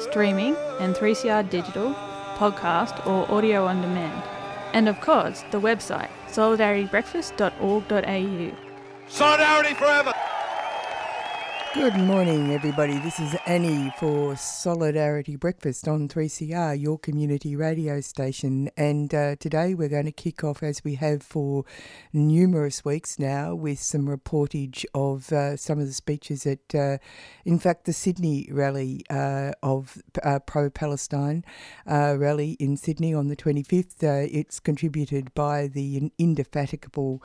streaming and 3CR digital, podcast or audio on demand. And of course, the website solidaritybreakfast.org.au. Solidarity forever. Good morning, everybody. This is Annie for Solidarity Breakfast on 3CR, your community radio station. And uh, today we're going to kick off, as we have for numerous weeks now, with some reportage of uh, some of the speeches at, uh, in fact, the Sydney rally uh, of uh, pro Palestine uh, rally in Sydney on the 25th. it's contributed by the indefatigable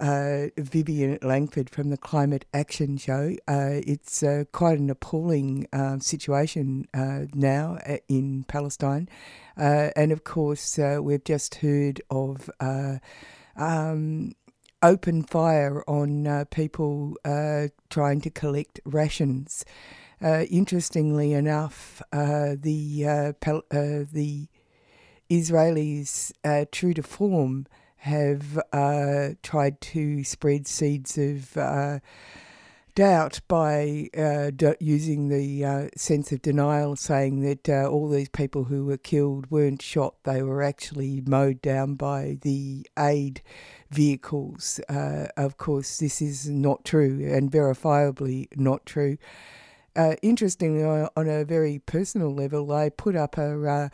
uh, Vivien Langford from the Climate Action Show. Uh, it's uh, quite an appalling um, situation uh, now uh, in Palestine. Uh, and of course, we've just heard of um, open fire on people trying to collect rations. interestingly enough, the, the Israelis, true to form, have uh, tried to spread seeds of uh, doubt by uh, d- using the uh, sense of denial, saying that uh, all these people who were killed weren't shot, they were actually mowed down by the aid vehicles. Uh, of course, this is not true and verifiably not true. interestingly, on a very personal level, I put up a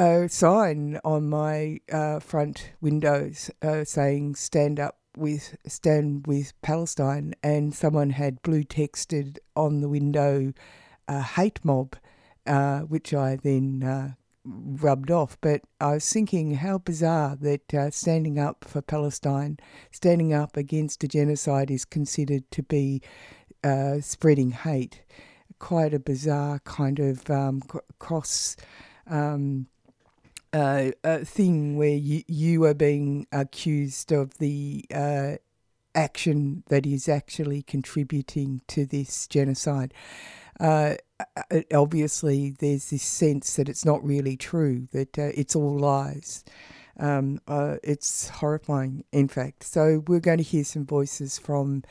a sign on my uh, front windows uh, saying "Stand up with Stand with Palestine," and someone had blue texted on the window uh, "Hate Mob," uh, which I then uh, rubbed off. But I was thinking how bizarre that uh, standing up for Palestine, standing up against a genocide, is considered to be spreading hate. Quite a bizarre kind of um, cross. Um, uh, thing where you, you are being accused of the uh, action that is actually contributing to this genocide. Uh, uh obviously, there's this sense that it's not really true, that uh, it's all lies. Um, uh, it's horrifying, in fact. So, we're going to hear some voices from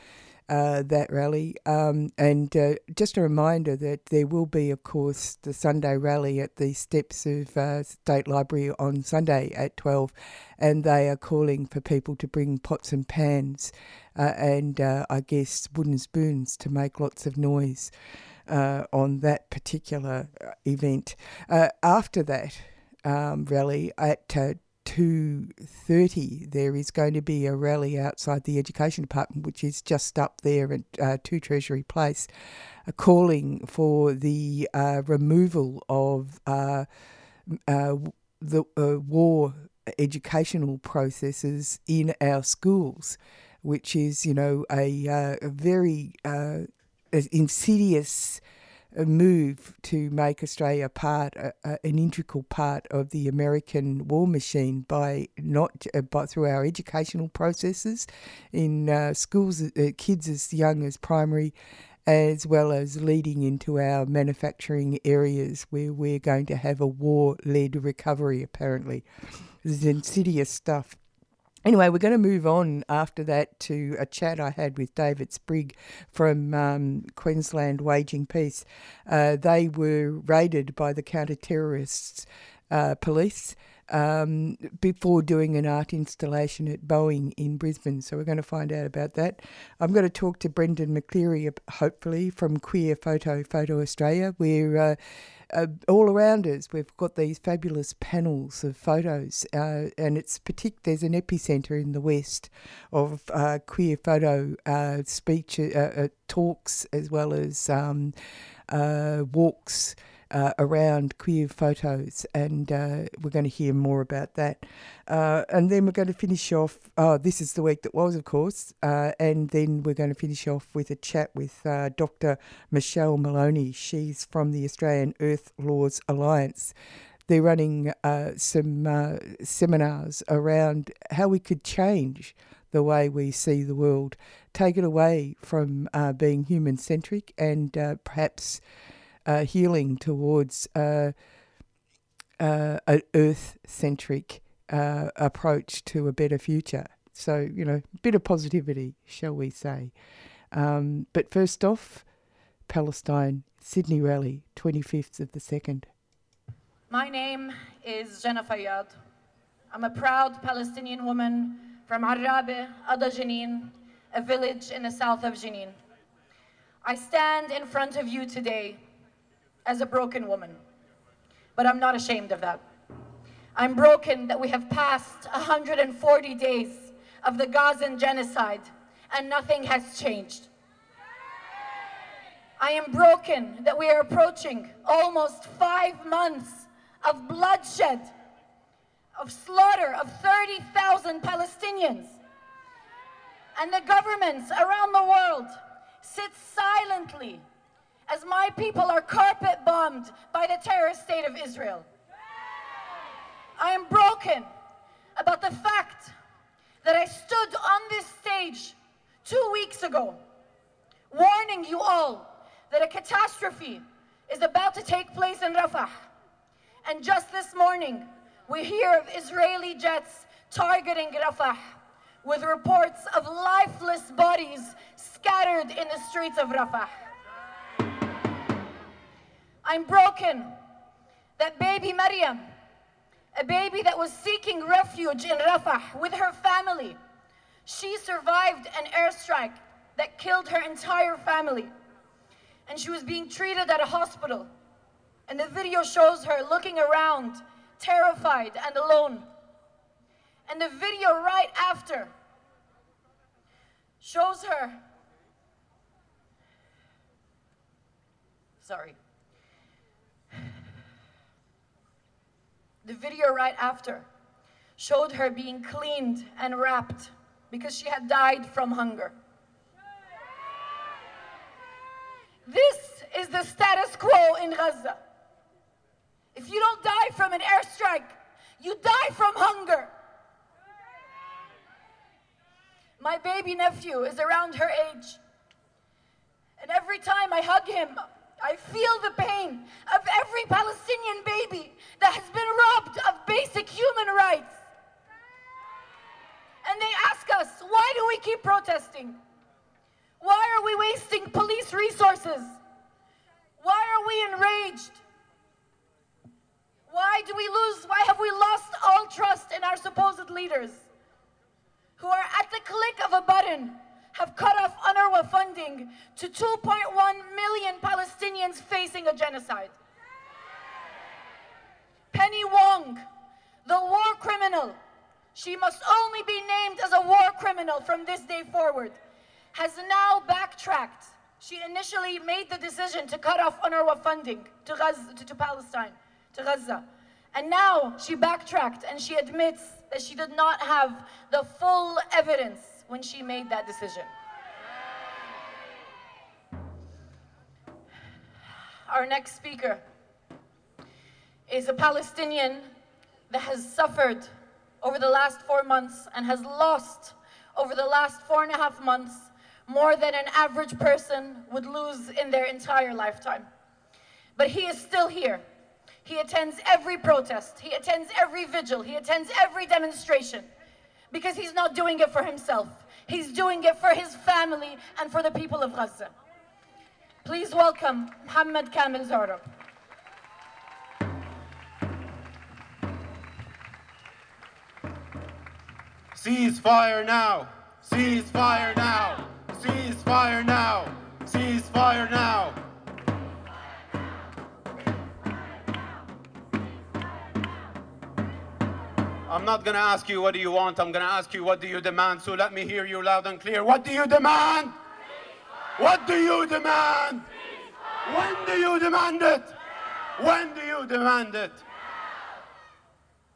uh, that rally. Um, and uh, just a reminder that there will be, of course, the Sunday rally at the steps of uh, State Library on Sunday at 12. And they are calling for people to bring pots and pans uh, and, uh, I guess, wooden spoons to make lots of noise on that particular event. after that um, rally at 2.30 there is going to be a rally outside the education department which is just up there at uh, 2 treasury place uh, calling for the uh, removal of uh, uh, the uh, war educational processes in our schools which is you know a, a very insidious a move to make Australia part, an integral part of the American war machine by not, uh, but through our educational processes in uh, schools, uh, kids as young as primary, as well as leading into our manufacturing areas where we're going to have a war-led recovery. Apparently, this is insidious stuff. Anyway, we're going to move on after that to a chat I had with David Sprigg from um, Queensland Waging Peace. Uh, they were raided by the counter terrorists uh, police. um, before doing an art installation at Boeing in Brisbane. So we're going to find out about that. I'm going to talk to Brendan McCleary, hopefully, from Queer Photo, Photo Australia. We're uh, uh, all around us, we've got these fabulous panels of photos, uh, and it's partic- There's an epicenter in the west of uh, queer photo uh, speech uh, uh, talks as well as um, walks uh, around queer photos, and uh, we're going to hear more about that. Uh, and then we're going to finish off. Oh, this is the week that was, of course, uh, and then we're going to finish off with a chat with uh, Dr. Michelle Maloney. She's from the Australian Earth Laws Alliance. They're running uh, some seminars around how we could change the way we see the world, take it away from being human centric, and perhaps uh, healing towards uh, an earth centric approach to a better future. So, you know, a bit of positivity, shall we say. Um, but first off, Palestine, Sydney Rally, 25th of the 2nd. My name is Jenna Fayyad. I'm a proud Palestinian woman from Arabe, Ada Jenin, a village in the south of Jenin. I stand in front of you today as a broken woman. But I'm not ashamed of that. I'm broken that we have passed 140 days of the Gazan genocide and nothing has changed. I am broken that we are approaching almost five months of bloodshed, of slaughter of 30,000 Palestinians. And the governments around the world sit silently as my people are carpet bombed by the terrorist state of Israel. I am broken about the fact that I stood on this stage two weeks ago warning you all that a catastrophe is about to take place in Rafah. And just this morning, we hear of Israeli jets targeting Rafah with reports of lifeless bodies scattered in the streets of Rafah. I'm broken. That baby Maryam, a baby that was seeking refuge in Rafah with her family, she survived an airstrike that killed her entire family. And she was being treated at a hospital. And the video shows her looking around, terrified and alone. And the video right after shows her. Sorry. The video right after showed her being cleaned and wrapped because she had died from hunger. This is the status quo in Gaza. If you don't die from an airstrike, you die from hunger. My baby nephew is around her age. And every time I hug him, I feel the pain of every Palestinian baby that has been robbed of basic human rights. And they ask us, why do we keep protesting? Why are we wasting police resources? Why are we enraged? Why do we lose, why have we lost all trust in our supposed leaders who are at the click of a button have cut off UNRWA funding to 2.1 million Palestinians facing a genocide. Penny Wong, the war criminal, she must only be named as a war criminal from this day forward, has now backtracked. She initially made the decision to cut off UNRWA funding to, Gaza, to, to Palestine, to Gaza. And now she backtracked and she admits that she did not have the full evidence when she made that decision. Our next speaker is a Palestinian that has suffered over the last four months and has lost over the last four and a half months more than an average person would lose in their entire lifetime. But he is still here. He attends every protest. He attends every vigil. He attends every demonstration because he's not doing it for himself. He's doing it for his family and for the people of Gaza. Please welcome Mohammed Kamel Zarab. Ceasefire now! Ceasefire now! Ceasefire now! Ceasefire now! I'm not gonna ask you what do you want, I'm gonna ask you what do you demand, so let me hear you loud and clear. What do you demand? What do you demand? When do you demand it? When do you demand it?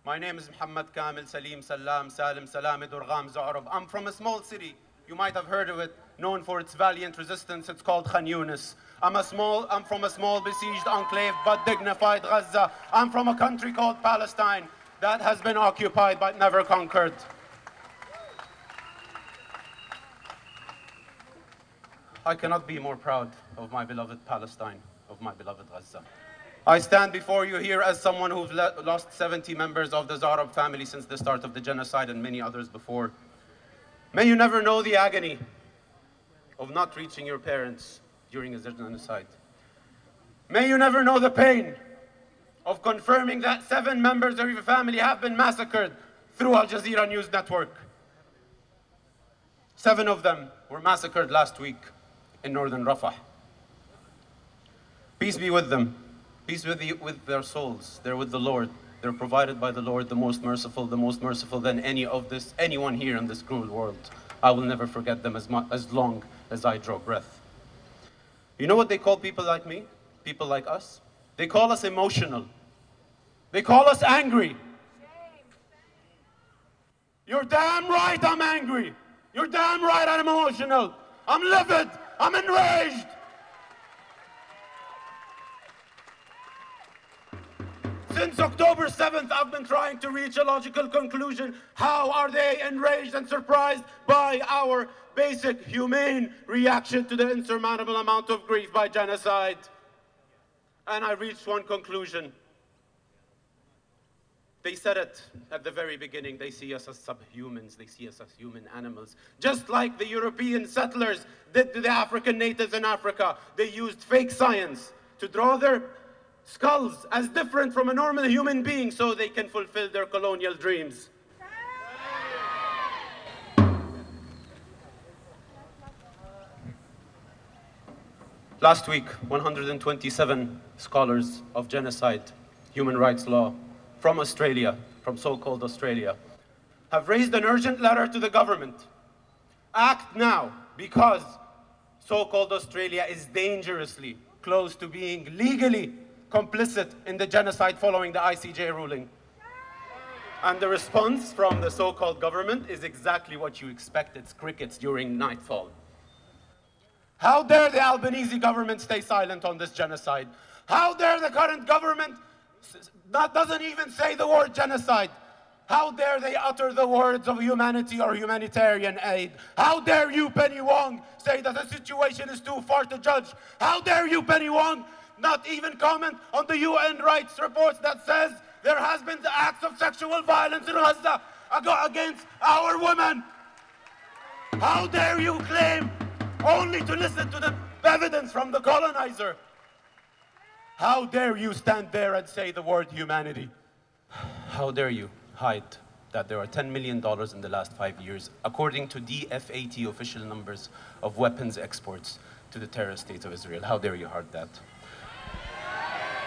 My name is Muhammad Kamil Salim Salam Salim Salami Durgham Za'arab. I'm from a small city. You might have heard of it, known for its valiant resistance. It's called Khan Yunis. I'm, a small, I'm from a small besieged enclave but dignified Gaza. I'm from a country called Palestine that has been occupied but never conquered. I cannot be more proud of my beloved Palestine, of my beloved Gaza. I stand before you here as someone who's lost 70 members of the Zarab family since the start of the genocide and many others before. May you never know the agony of not reaching your parents during a genocide. May you never know the pain of confirming that seven members of your family have been massacred through Al Jazeera News Network. Seven of them were massacred last week in northern Rafah. Peace be with them. Peace with, the, with their souls. They're with the Lord. They're provided by the Lord, the most merciful, the most merciful than any of this, anyone here in this cruel world. I will never forget them as, much, as long as I draw breath. You know what they call people like me? People like us? They call us emotional. They call us angry. You're damn right I'm angry. You're damn right I'm emotional. I'm livid. I'm enraged. Since October 7th, I've been trying to reach a logical conclusion. How are they enraged and surprised by our basic humane reaction to the insurmountable amount of grief by genocide? And I reached one conclusion. They said it at the very beginning. They see us as subhumans. They see us as human animals. Just like the European settlers did to the African natives in Africa. They used fake science to draw their skulls as different from a normal human being so they can fulfill their colonial dreams. Last week, 127 scholars of genocide, human rights law from Australia, from so-called Australia, have raised an urgent letter to the government. Act now, because so-called Australia is dangerously close to being legally complicit in the genocide following the ICJ ruling. And the response from the so-called government is exactly what you expect. It's crickets during nightfall. How dare the Albanese government stay silent on this genocide? How dare the current government that doesn't even say the word genocide? How dare they utter the words of humanity or humanitarian aid? How dare you, Penny Wong, say that the situation is too far to judge? How dare you, Penny Wong, not even comment on the UN rights reports that says there has been the acts of sexual violence in Gaza against our women. How dare you claim only to listen to the evidence from the colonizer? How dare you stand there and say the word humanity? How dare you hide that there are $10 million in the last five years, according to DFAT official numbers of weapons exports to the terrorist state of Israel? How dare you hide that?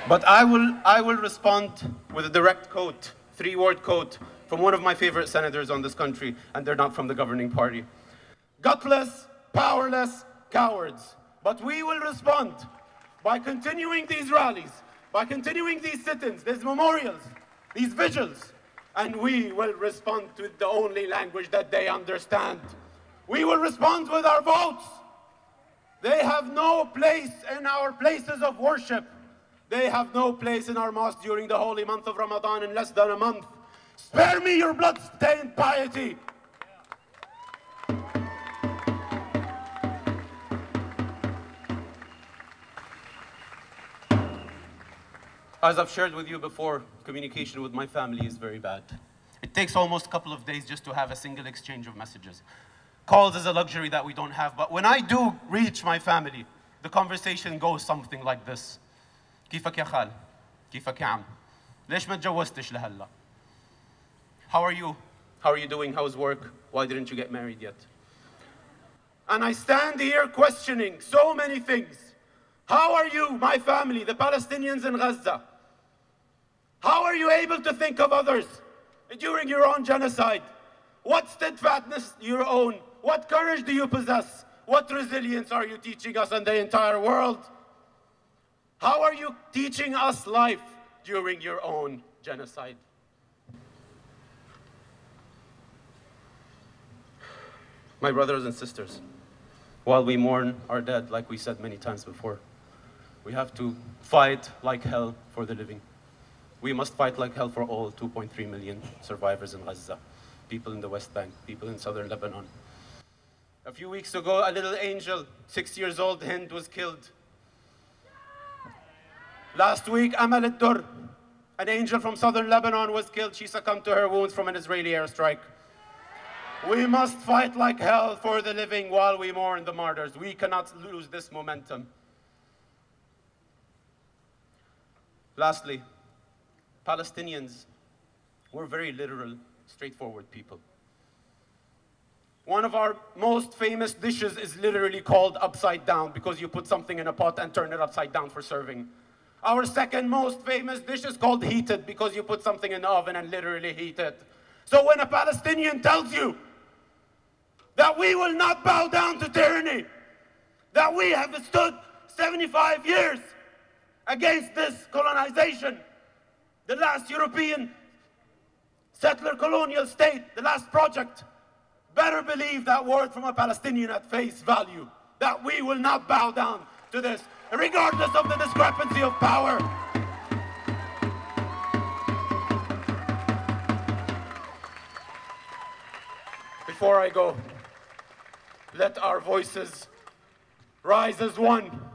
But I will, I will respond with a direct quote, three-word quote, from one of my favorite senators on this country, and they're not from the governing party. Gutless, powerless, cowards. But we will respond by continuing these rallies, by continuing these sit-ins, these memorials, these vigils, and we will respond with the only language that they understand. We will respond with our votes. They have no place in our places of worship. They have no place in our mosque during the holy month of Ramadan in less than a month. Spare me your blood-stained piety. As I've shared with you before, communication with my family is very bad. It takes almost a couple of days just to have a single exchange of messages. Calls is a luxury that we don't have, but when I do reach my family, the conversation goes something like this. كيفك يا خال كيفك يا عم ليش ما تجوزتش لهلا How are you? How are you doing? How's work? Why didn't you get married yet? And I stand here questioning so many things. How are you, my family, the Palestinians in Gaza? How are you able to think of others during your own genocide? What steadfastness your own? What courage do you possess? What resilience are you teaching us and the entire world? How are you teaching us life during your own genocide? My brothers and sisters, while we mourn our dead, like we said many times before, we have to fight like hell for the living. We must fight like hell for all 2.3 million survivors in Gaza, people in the West Bank, people in southern Lebanon. A few weeks ago, a little angel, six years old, Hind, was killed. Last week, Amal Dur, an angel from southern Lebanon, was killed. She succumbed to her wounds from an Israeli airstrike. We must fight like hell for the living while we mourn the martyrs. We cannot lose this momentum. Lastly, Palestinians were very literal, straightforward people. One of our most famous dishes is literally called upside down because you put something in a pot and turn it upside down for serving. Our second most famous dish is called heated because you put something in the oven and literally heat it. So when a Palestinian tells you that we will not bow down to tyranny, that we have stood 75 years against this colonization, the last European settler colonial state, the last project, better believe that word from a Palestinian at face value, that we will not bow down to this, regardless of the discrepancy of power. Before I go, let our voices rise as one.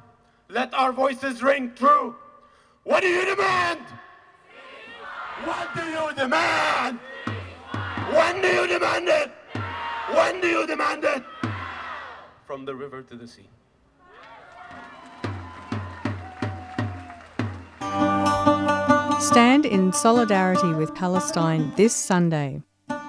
Let our voices ring true. What do you demand? What do you demand? When do you demand it? When do you demand it? From the river to the sea. Stand in solidarity with Palestine this Sunday.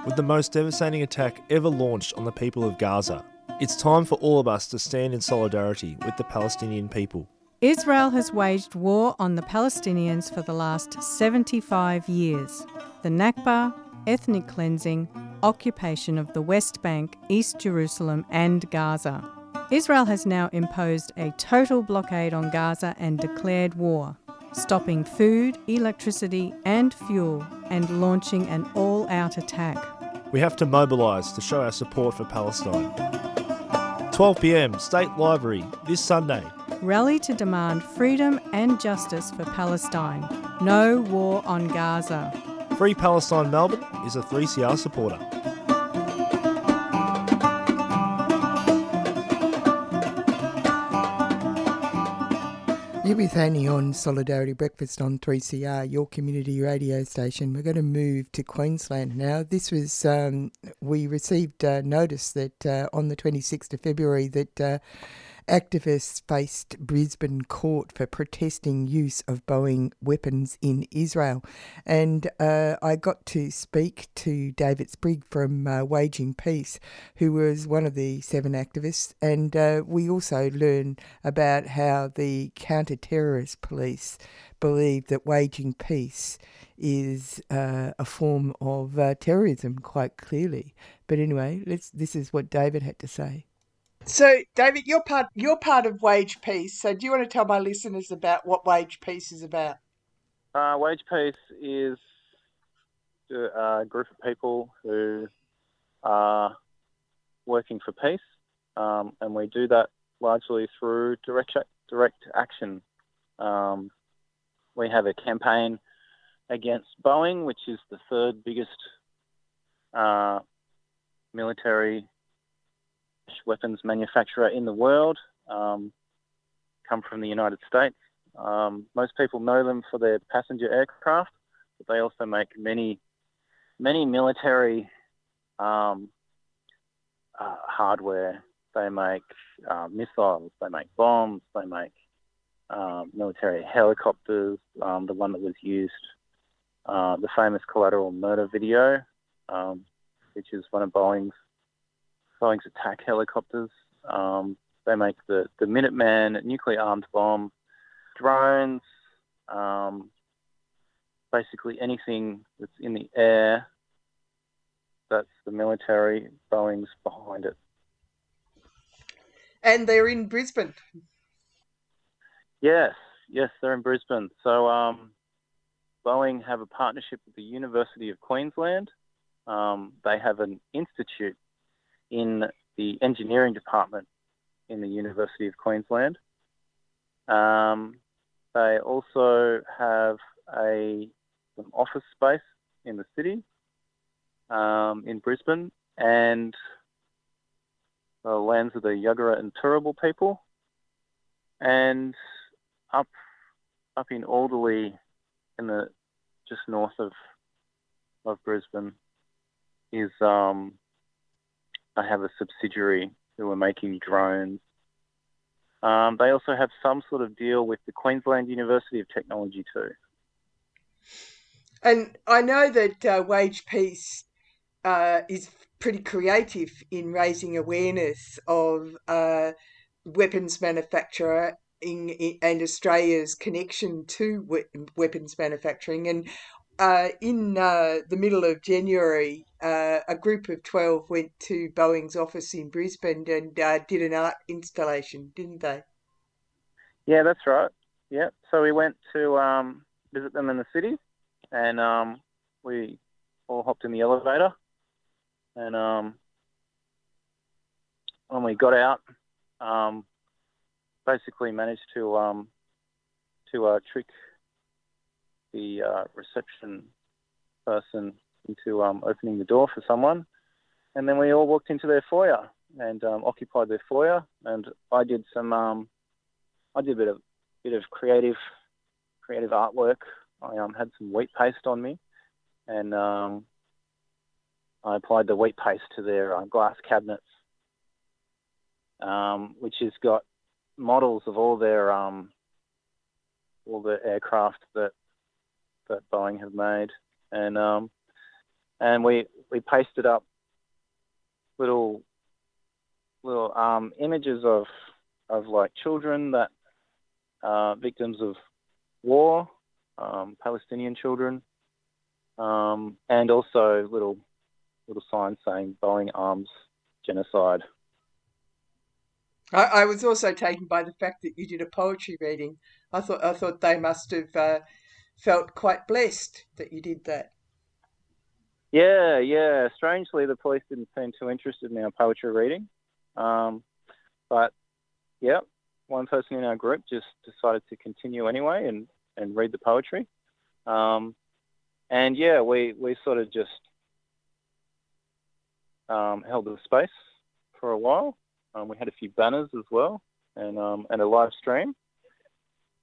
With the most devastating attack ever launched on the people of Gaza, it's time for all of us to stand in solidarity with the Palestinian people. Israel has waged war on the Palestinians for the last 75 years. The Nakba, ethnic cleansing, occupation of the West Bank, East Jerusalem, and Gaza. Israel has now imposed a total blockade on Gaza and declared war, stopping food, electricity, and fuel, and launching an all out attack. We have to mobilise to show our support for Palestine. 12 pm, State Library, this Sunday. Rally to demand freedom and justice for Palestine. No war on Gaza. Free Palestine Melbourne is a 3CR supporter. You're with Annie on Solidarity Breakfast on 3CR, your community radio station. We're going to move to Queensland now. This was, um, we received uh, notice that uh, on the 26th of February that uh, activists faced Brisbane court for protesting use of Boeing weapons in Israel. And uh, I got to speak to David Sprigg from uh, Waging Peace, who was one of the seven activists. And uh, we also learned about how the counter terrorist police believe that waging peace is uh, a form of uh, terrorism, quite clearly. But anyway. This is what David had to say. So, David, you're part you're part of Wage Peace. So, do you want to tell my listeners about what Wage Peace is about? Uh, Wage Peace is a group of people who are working for peace, um, and we do that largely through direct direct action. Um, we have a campaign against Boeing, which is the third biggest uh, military weapons manufacturer in the world, um, come from the United States. Um, most people know them for their passenger aircraft, but they also make many, many military um, uh, hardware. They make uh, missiles, they make bombs, they make um, military helicopters. Um, the one that was used, uh, the famous collateral murder video. Um, which is one of Boeing's Boeing's attack helicopters. Um, they make the the Minuteman nuclear armed bomb, drones, um, basically anything that's in the air. That's the military. Boeing's behind it. And they're in Brisbane. Yes, yes, they're in Brisbane. So um, Boeing have a partnership with the University of Queensland. Um, they have an institute in the engineering department in the University of Queensland. Um, they also have a some office space in the city um, in Brisbane and the lands of the Yagara and Turrbal people. And up up in Alderley, in the just north of of Brisbane, is um, I have a subsidiary who are making drones. Um, they also have some sort of deal with the Queensland University of Technology too. And I know that uh, Wage Peace uh, is pretty creative in raising awareness of uh, weapons manufacturer in, in, and Australia's connection to we- weapons manufacturing. And uh, in uh, the middle of January, uh, a group of 12 went to Boeing's office in Brisbane and uh, did an art installation, didn't they? Yeah, that's right. Yeah, so we went to um, visit them in the city, and um, we all hopped in the elevator, and um, when we got out, um, basically managed to um, to uh, trick the uh, reception person into um, opening the door for someone, and then we all walked into their foyer and um, occupied their foyer, and I did some um, I did a bit of bit of creative creative artwork. I um, had some wheat paste on me, and um, I applied the wheat paste to their uh, glass cabinets, um, which has got models of all their all the aircraft that that Boeing have made, and um, and we we pasted up little little um, images of of like children that uh, victims of war, um, Palestinian children, um, and also little little signs saying Boeing arms genocide. I, I was also taken by the fact that you did a poetry reading. I thought I thought they must have uh, felt quite blessed that you did that. Yeah, yeah. Strangely, the police didn't seem too interested in our poetry reading, um, but yeah, one person in our group just decided to continue anyway and, and read the poetry. Um, and yeah, we, we sort of just um, held the space for a while. Um, we had a few banners as well and, um, and a live stream.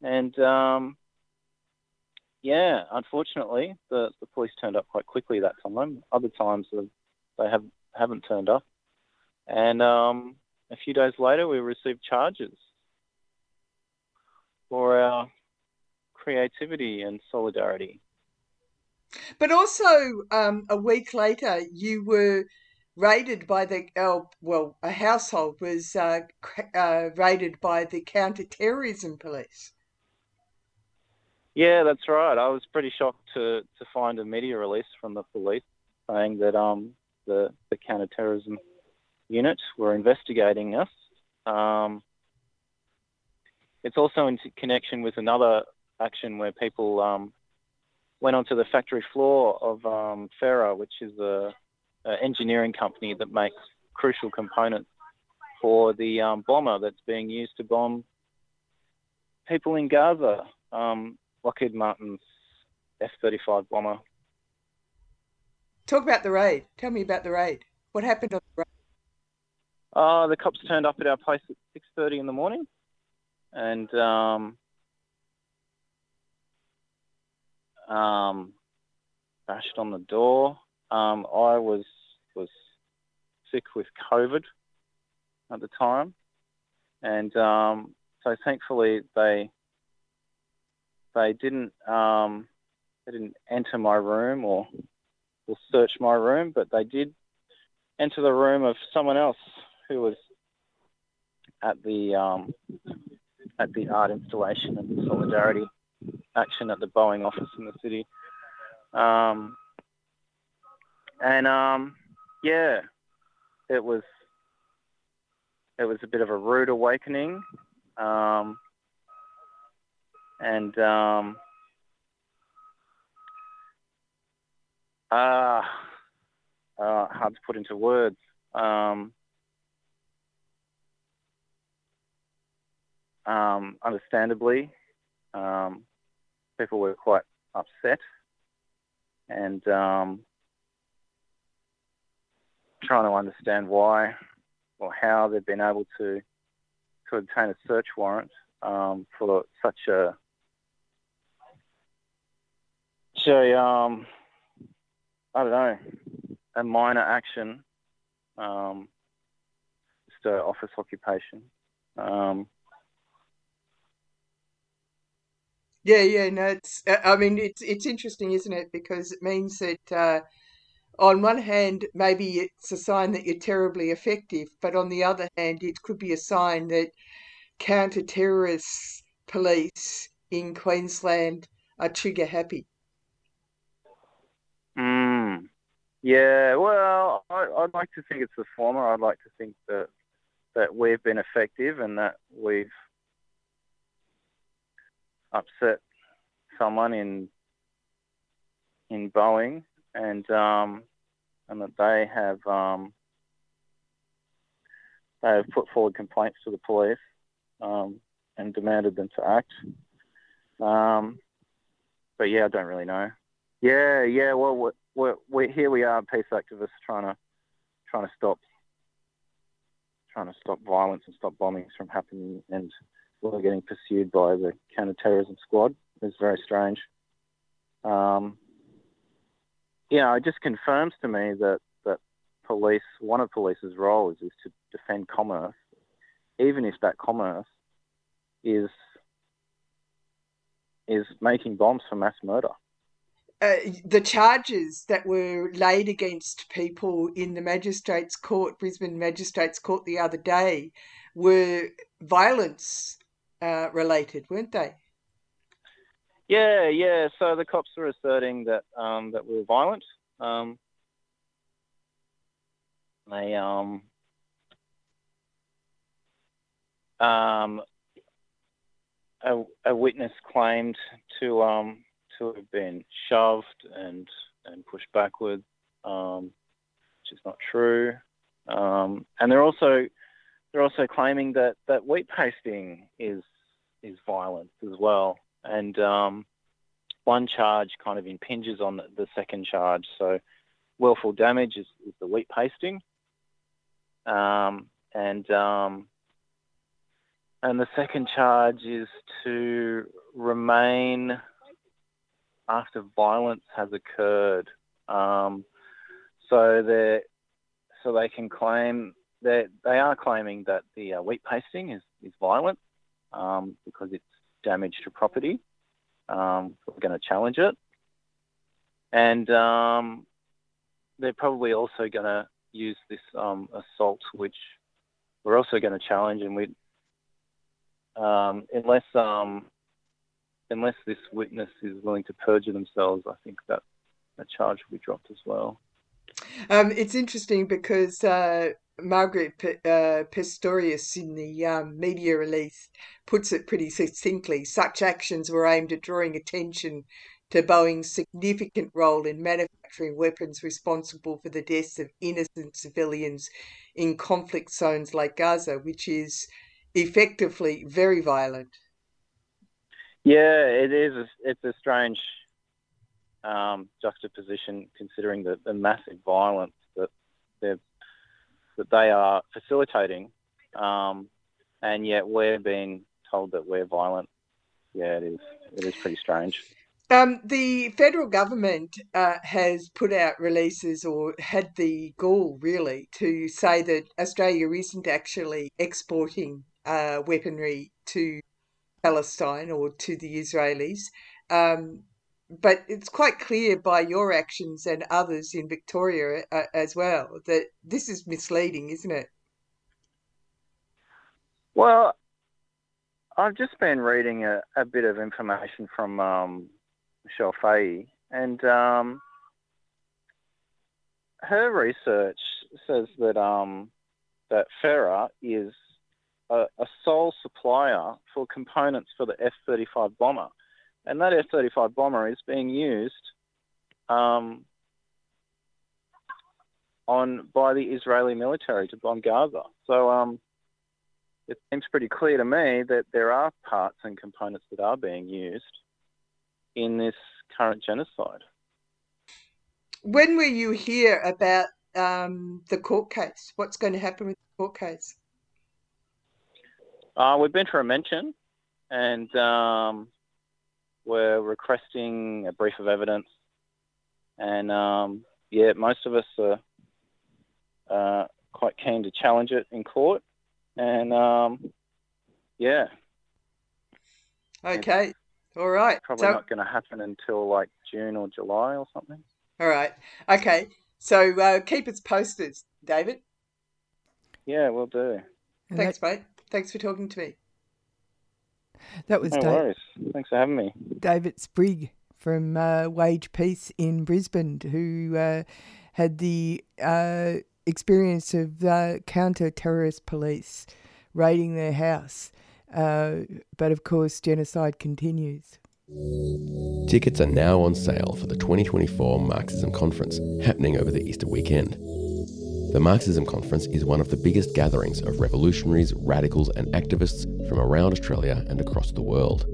And um, yeah, unfortunately, the, the police turned up quite quickly that time. Other times they have, haven't turned up. And um, a few days later, we received charges for our creativity and solidarity. But also, um, a week later, you were raided by the uh, well, a household was uh, uh, raided by the counter-terrorism police. Yeah, that's right. I was pretty shocked to, to find a media release from the police saying that um, the the counter-terrorism unit were investigating us. Um, it's also in connection with another action where people um, went onto the factory floor of um, Ferra, which is a, a, engineering company that makes crucial components for the um, bomber that's being used to bomb people in Gaza. Um, Lockheed Martin's F-35 bomber. Talk about the raid. Tell me about the raid. What happened on the raid? Uh, the cops turned up at our place at 6.30 in the morning and um, um, bashed on the door. Um, I was was sick with COVID at the time, and um, so thankfully they they didn't um, they didn't enter my room or or search my room, but they did enter the room of someone else who was at the um, at the art installation and the solidarity action at the Boeing office in the city. Um, and um, yeah, it was it was a bit of a rude awakening, um, and um, uh, uh, hard to put into words. Um, um, understandably, um, people were quite upset and um, trying to understand why or how they've been able to to obtain a search warrant um, for such a a um, I don't know a minor action, um, just an office occupation. Um, Yeah, yeah, no, it's. uh, I mean, it's it's interesting, isn't it? Because it means that uh, on one hand, maybe it's a sign that you're terribly effective, but on the other hand, it could be a sign that counter-terrorist police in Queensland are trigger happy. Mm. Yeah, well, I, I'd like to think it's the former. I'd like to think that that we've been effective and that we've upset someone in in Boeing and um, and that they have um, they have put forward complaints to the police um, and demanded them to act. Um, but yeah, I don't really know. Yeah, yeah. Well, we're, we're, here. We are peace activists trying to trying to stop trying to stop violence and stop bombings from happening, and we're getting pursued by the counter-terrorism squad. It's very strange. Um, it just confirms to me that that police, one of police's roles is to defend commerce, even if that commerce is is making bombs for mass murder. Uh, the charges that were laid against people in the magistrates' court, Brisbane Magistrates' Court, the other day, were violence uh, related, weren't they? Yeah, yeah. So the cops are asserting that um, that we were violent. Um, they um, um, a, a witness claimed to um, have been shoved and and pushed backward, um, which is not true. Um, and they're also they're also claiming that that wheat pasting is is violence as well. And um, one charge kind of impinges on the, the second charge. So willful damage is, is the wheat pasting, um, and um, and the second charge is to remain after violence has occurred. Um, so they so they can claim that they are claiming that the uh, wheat pasting is, is violent um, because it's damage to property. Um, we're going to challenge it, and um, they're probably also going to use this um, assault, which we're also going to challenge, and we um, unless unless this witness is willing to perjure themselves, I think that that charge will be dropped as well. Um, it's interesting because uh, Margaret P- uh, Pestorius in the um, media release puts it pretty succinctly. Such actions were aimed at drawing attention to Boeing's significant role in manufacturing weapons responsible for the deaths of innocent civilians in conflict zones like Gaza, which is effectively very violent. Yeah, it is. A, it's a strange um, juxtaposition considering the, the massive violence that they've that they are facilitating, um, and yet we're being told that we're violent. Yeah, it is. It is pretty strange. Um, the federal government uh, has put out releases or had the gall really to say that Australia isn't actually exporting uh, weaponry to Palestine or to the Israelis. Um, but it's quite clear by your actions and others in Victoria uh, as well that this is misleading, isn't it? Well, I've just been reading a, a bit of information from um, Michelle Fahy, and um, her research says that um, that Ferra is a, a, sole supplier for components for the F-35 bomber, and that F-35 bomber is being used um, on by the Israeli military to bomb Gaza. So um, it seems pretty clear to me that there are parts and components that are being used in this current genocide. When will you hear about um, the court case? What's going to happen with the court case? Uh, we've been for a mention and um, we're requesting a brief of evidence. And um, yeah, most of us are uh, quite keen to challenge it in court. And um, yeah. Okay. All right. Probably so, not going to happen until like June or July or something. All right. Okay. So uh, keep us posted, David. Yeah, we'll do. Thanks, that... mate. Thanks for talking to me. That was no Dave... worries. Thanks for having me. David Sprigg from uh, Wage Peace in Brisbane, who uh, had the uh, experience of counter terrorist police raiding their house. Uh, but of course, genocide continues. Tickets are now on sale for the 2024 Marxism Conference happening over the Easter weekend. The Marxism Conference is one of the biggest gatherings of revolutionaries, radicals, and activists from around Australia and across the world.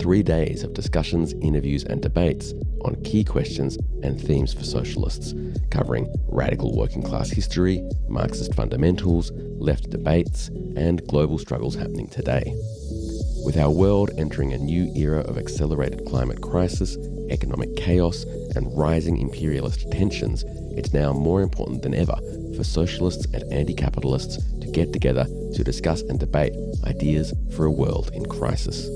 Three days of discussions, interviews, and debates on key questions and themes for socialists, covering radical working class history, Marxist fundamentals, left debates, and global struggles happening today. With our world entering a new era of accelerated climate crisis, economic chaos, and rising imperialist tensions, it's now more important than ever for socialists and anti capitalists to get together to discuss and debate ideas for a world in crisis.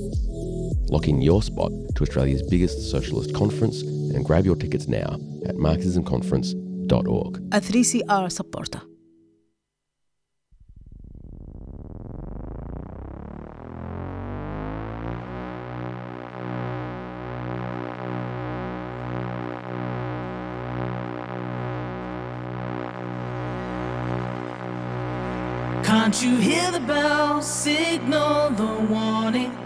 Lock in your spot to Australia's biggest socialist conference and grab your tickets now at marxismconference.org. A 3CR supporter. Can't you hear the bell signal the warning?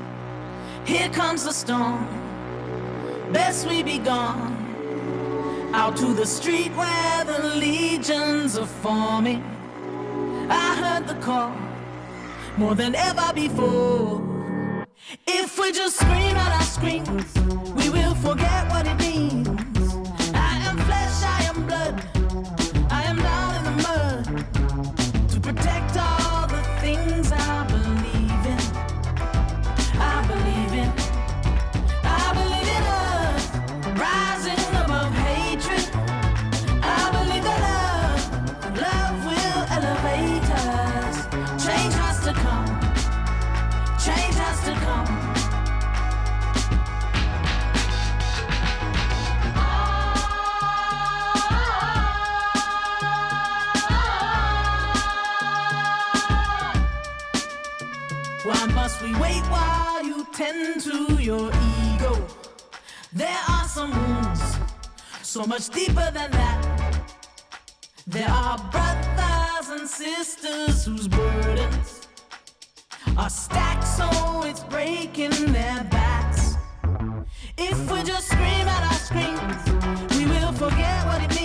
Here comes the storm. Best we be gone. Out to the street where the legions are forming. I heard the call more than ever before. If we just scream out our screams, we will forget what it means. Tend to your ego. There are some wounds so much deeper than that. There are brothers and sisters whose burdens are stacked so it's breaking their backs. If we just scream at our screens, we will forget what it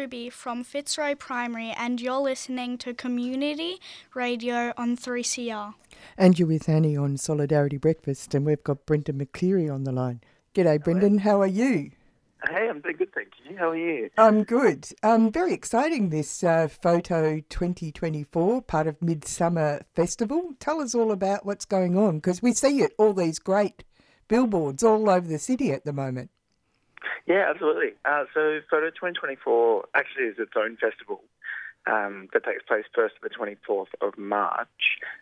Ruby from Fitzroy Primary, and you're listening to Community Radio on 3CR. And you're with Annie on Solidarity Breakfast, and we've got Brendan McCleary on the line. G'day, Brendan. How are you? Hey, I'm doing good, thank you. How are you? I'm good. Um, very exciting this uh, Photo 2024, part of Midsummer Festival. Tell us all about what's going on because we see it, all these great billboards all over the city at the moment. Yeah, absolutely. Uh, so Photo 2024 actually is its own festival um, that takes place 1st to the 24th of March.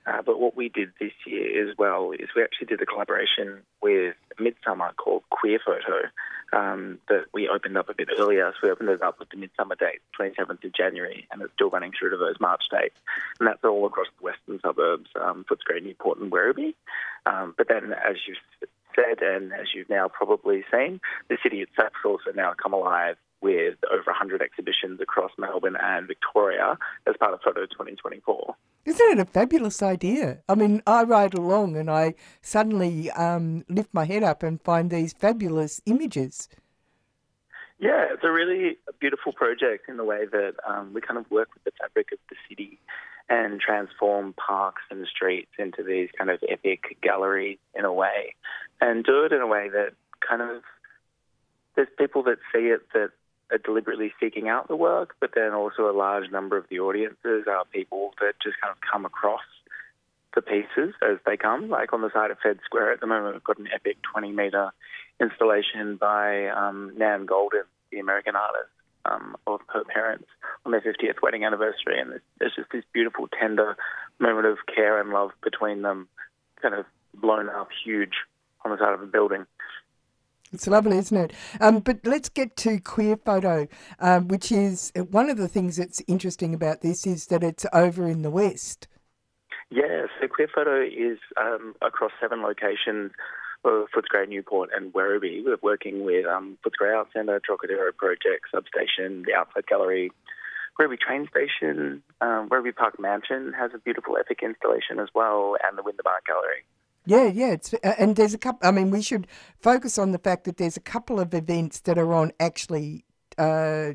Uh, but what we did this year as well is we actually did a collaboration with Midsummer called Queer Photo um, that we opened up a bit earlier. So we opened it up with the Midsummer date, 27th of January, and it's still running through to those March dates. And that's all across the western suburbs, um, Footscray, Newport and Werribee. Um, but then, as you said, and as you've now probably seen, the city itself has also now come alive with over 100 exhibitions across Melbourne and Victoria as part of Photo 2024. Isn't it a fabulous idea? I mean, I ride along and I suddenly um, lift my head up and find these fabulous images. Yeah, it's a really beautiful project in the way that um, we kind of work with the fabric of the city and transform parks and streets into these kind of epic galleries in a way, and do it in a way that kind of there's people that see it that are deliberately seeking out the work, but then also a large number of the audiences are people that just kind of come across the pieces as they come. Like on the side of Fed Square at the moment, we've got an epic 20 metre installation by um, Nan Goldin, the American artist, um, of her parents on their 50th wedding anniversary. And there's just this beautiful, tender moment of care and love between them, kind of blown up huge on the side of a building. It's lovely, isn't it? Um, but let's get to queer photo, um, which is one of the things that's interesting about this is that it's over in the west. Yeah, so queer photo is um, across seven locations. of Footscray, Newport, and Werribee. We're working with um, Footscray Arts Centre, Trocadero Project, Substation, the Outside Gallery, Werribee Train Station, um, Werribee Park Mansion has a beautiful epic installation as well, and the Winterbar Gallery. Yeah, yeah, it's uh, and there's a couple. I mean, we should focus on the fact that there's a couple of events that are on actually uh,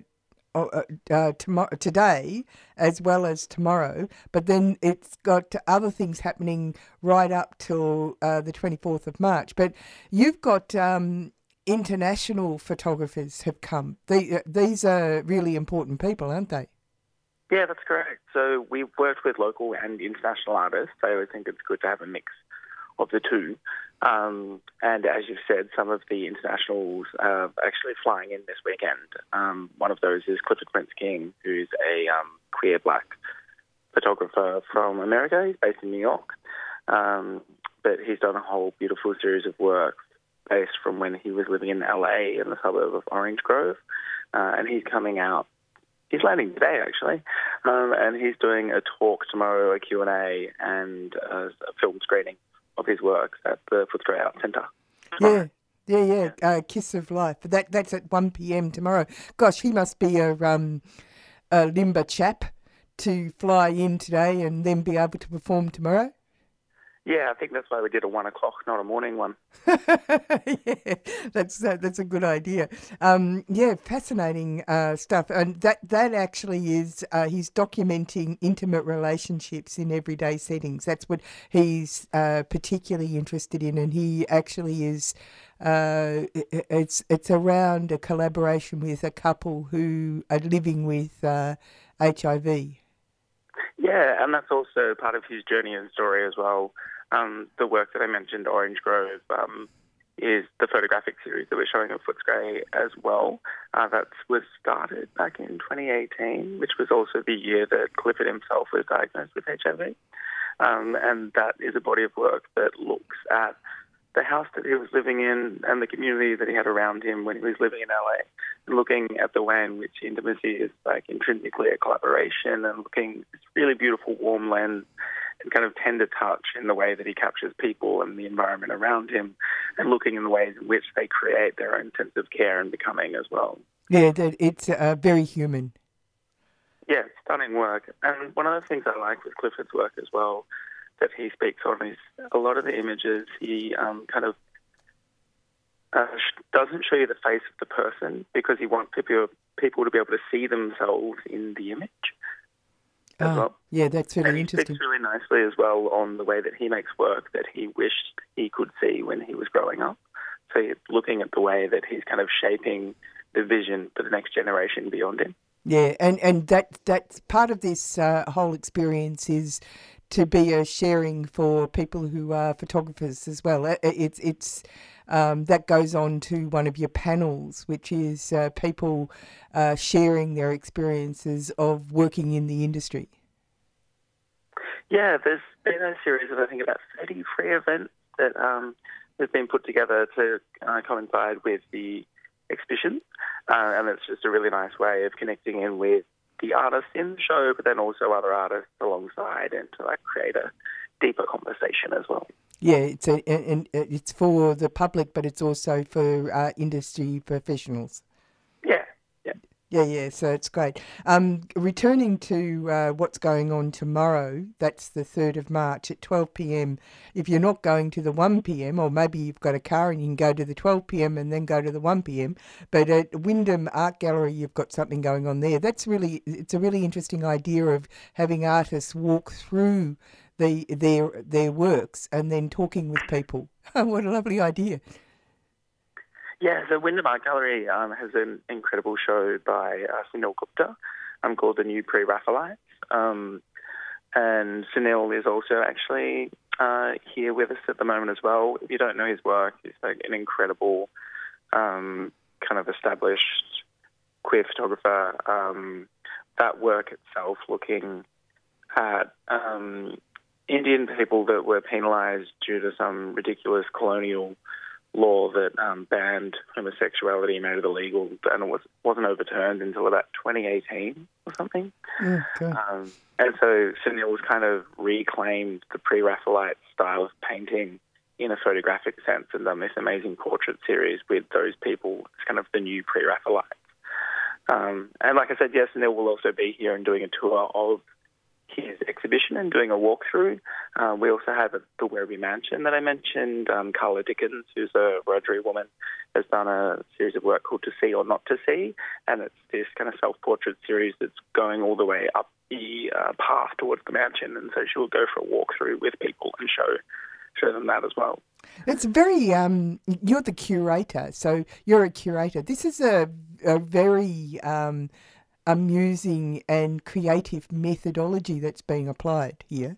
uh, uh, tomorrow, today as well as tomorrow. But then it's got other things happening right up till uh, the 24th of March. But you've got um, international photographers have come. They, uh, these are really important people, aren't they? Yeah, that's correct. So we've worked with local and international artists. I always think it's good to have a mix of the two. Um, and as you've said, some of the internationals are actually flying in this weekend. Um, one of those is Clifford Prince King, who's a um, queer black photographer from America. He's based in New York. Um, but he's done a whole beautiful series of work based from when he was living in LA in the suburb of Orange Grove. Uh, and he's coming out he's landing today actually, um, and he's doing a talk tomorrow, a Q and A, and a film screening of his work at the Footscray Arts Centre. Yeah. Yeah, yeah, uh, Kiss of Life. That that's at one p.m. tomorrow. Gosh, he must be a um, a limber chap to fly in today and then be able to perform tomorrow. Yeah, I think that's why we did a one o'clock, not a morning one. yeah, that's uh, that's a good idea. Um, yeah, fascinating uh, stuff, and that that actually is uh, he's documenting intimate relationships in everyday settings. That's what he's uh, particularly interested in, and he actually is. Uh, it's it's around a collaboration with a couple who are living with HIV. Uh, yeah, and that's also part of his journey and story as well. Um, the work that I mentioned, Orange Grove, um, is the photographic series that we're showing at Footscray as well. Uh, that was started back in 2018, which was also the year that Clifford himself was diagnosed with HIV. Um, and that is a body of work that looks at the house that he was living in and the community that he had around him when he was living in LA, and looking at the way in which intimacy is like intrinsically a collaboration and looking this really beautiful warm lens kind of tender touch in the way that he captures people and the environment around him and looking in the ways in which they create their own sense of care and becoming as well. Yeah, it's uh, very human. Yeah, stunning work. And one of the things I like with Clifford's work as well that he speaks on is a lot of the images he um, kind of uh, doesn't show you the face of the person because he wants people people to be able to see themselves in the image. As Oh, well. yeah, that's really and he interesting. speaks really nicely as well on the way that he makes work that he wished he could see when he was growing up. So looking at the way that he's kind of shaping the vision for the next generation beyond him. Yeah, and and that that's part of this uh, whole experience is to be a sharing for people who are photographers as well. It- It's it's um, that goes on to one of your panels, which is uh, people uh, sharing their experiences of working in the industry. Yeah, there's been a series of I think about 30 free events that um, have been put together to uh, coincide with the exhibition, uh, and it's just a really nice way of connecting in with the artists in the show, but then also other artists alongside, and to like create a deeper conversation as well. Yeah, it's a, and it's for the public, but it's also for uh, industry professionals. Yeah, yeah. Yeah, yeah, so it's great. Um, returning to uh, what's going on tomorrow, that's the 3rd of March at 12 pm. If you're not going to the 1 pm, or maybe you've got a car and you can go to the 12 pm and then go to the 1 pm, but at Wyndham Art Gallery, you've got something going on there. That's really, it's a really interesting idea of having artists walk through the their their works and then talking with people. what a lovely idea. Yeah, the Wyndham Art Gallery um, has an incredible show by uh, Sunil Gupta um, called The New Pre-Raphaelites. Um, and Sunil is also actually uh, here with us at the moment as well. If you don't know his work, he's like an incredible um, kind of established queer photographer. Um, that work itself looking at um, Indian people that were penalised due to some ridiculous colonial law that um, banned homosexuality, and made it illegal, and it was, wasn't overturned until about 2018 or something. Um, and so Sunil's kind of reclaimed the pre-Raphaelite style of painting in a photographic sense and done this amazing portrait series with those people. It's kind of the new pre-Raphaelites. Um, and like I said, yes, Sunil will also be here and doing a tour of his exhibition and doing a walkthrough. Uh, we also have the Werribee Mansion that I mentioned. Um, Karla Dickens, who's a Wiradjuri woman, has done a series of work called To See or Not to See, and it's this kind of self-portrait series that's going all the way up the uh, path towards the mansion. And so she'll go for a walkthrough with people and show show them that as well. It's very, um, you're the curator, so you're a curator. This is a, a very um, amusing and creative methodology that's being applied here.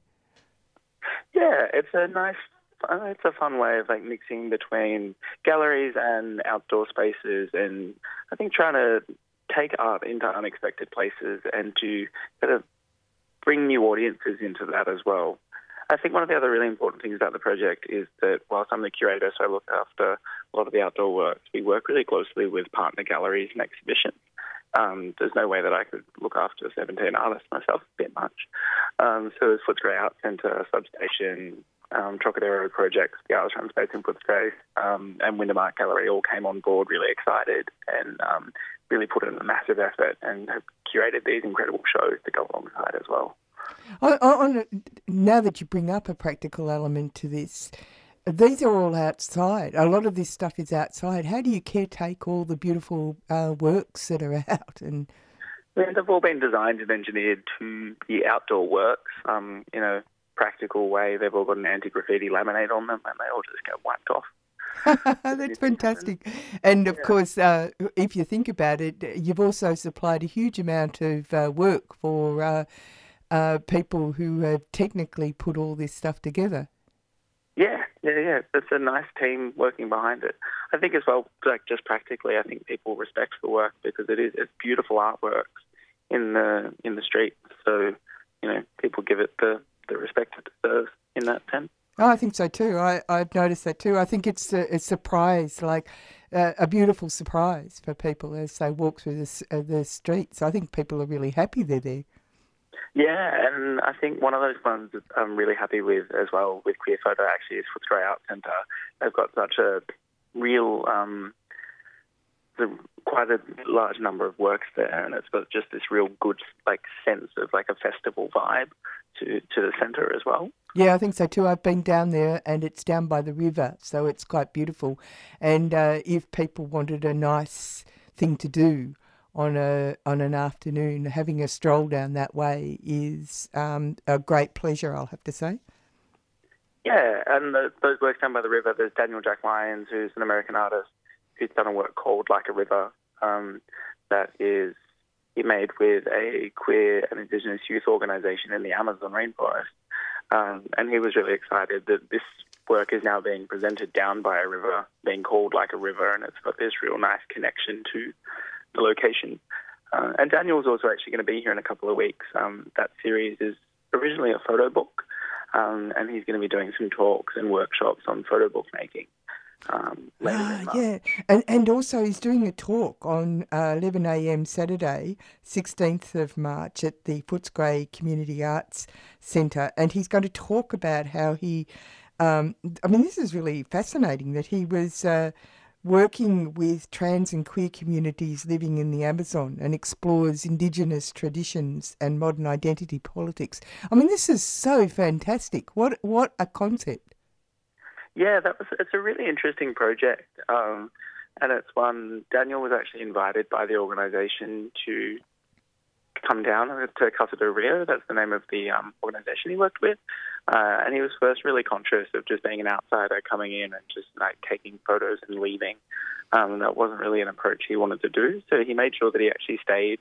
Yeah, it's a nice, it's a fun way of like mixing between galleries and outdoor spaces, and I think trying to take art into unexpected places and to kind of bring new audiences into that as well. I think one of the other really important things about the project is that whilst I'm the curator, so I look after a lot of the outdoor works, we work really closely with partner galleries and exhibitions. Um, there's no way that I could look after 17 artists myself, a bit much. Um, so there's Footscray Art Centre, Substation, um, Trocadero Projects, the Artist Space in Footscray, um, and Wyndham Art Gallery all came on board really excited and um, really put in a massive effort and have curated these incredible shows to go alongside as well. On, on, now that you bring up a practical element to this, these are all outside. A lot of this stuff is outside. How do you caretake all the beautiful uh, works that are out? And Yeah, they've all been designed and engineered to be outdoor works um, in a practical way. They've all got an anti-graffiti laminate on them and they all just get wiped off. That's fantastic. And of course, uh, if you think about it, you've also supplied a huge amount of uh, work for uh, uh, people who have technically put all this stuff together. Yeah, yeah, yeah. It's a nice team working behind it. I think as well, like just practically, I think people respect the work because it is it's beautiful artwork in the in the street. So you know, people give it the the respect it deserves in that sense. Oh, I think so too. I, I've noticed that too. I think it's a, a surprise, like uh, a beautiful surprise for people as they walk through the, uh, the streets. I think people are really happy they're there. Yeah, and I think one of those ones that I'm really happy with as well with Queer Photo actually is Footscray Art Centre. They've got such a real, um, quite a large number of works there, and it's got just this real good like sense of like a festival vibe. to, to the centre as well. Yeah, I think so too. I've been down there and it's down by the river, so it's quite beautiful. And uh, if people wanted a nice thing to do on a on an afternoon, having a stroll down that way is um, a great pleasure. I'll have to say. Yeah, and the, those works down by the river. There's Daniel Jack Lyons, who's an American artist, who's done a work called Like a River, um, that is he made with a queer and Indigenous youth organisation in the Amazon rainforest. Um, and he was really excited that this work is now being presented down by a river, being called like a river, and it's got this real nice connection to the location. Uh, and Daniel's also actually going to be here in a couple of weeks. Um, that series is originally a photo book, um, and he's going to be doing some talks and workshops on photo book making. Um, ah, yeah, and and also he's doing a talk on uh, 11 a.m. Saturday, 16th of March at the Footscray Community Arts Centre, and he's going to talk about how he. Um, I mean, this is really fascinating that he was. Uh, working with trans and queer communities living in the Amazon and explores Indigenous traditions and modern identity politics. I mean, this is so fantastic. What what a concept! Yeah, that was. It's a really interesting project, um, and it's one Daniel was actually invited by the organisation to come down to Casa do Rio. That's the name of the um, organisation he worked with, uh, and he was first really conscious of just being an outsider coming in and just like taking photos and leaving. Um, that wasn't really an approach he wanted to do. So he made sure that he actually stayed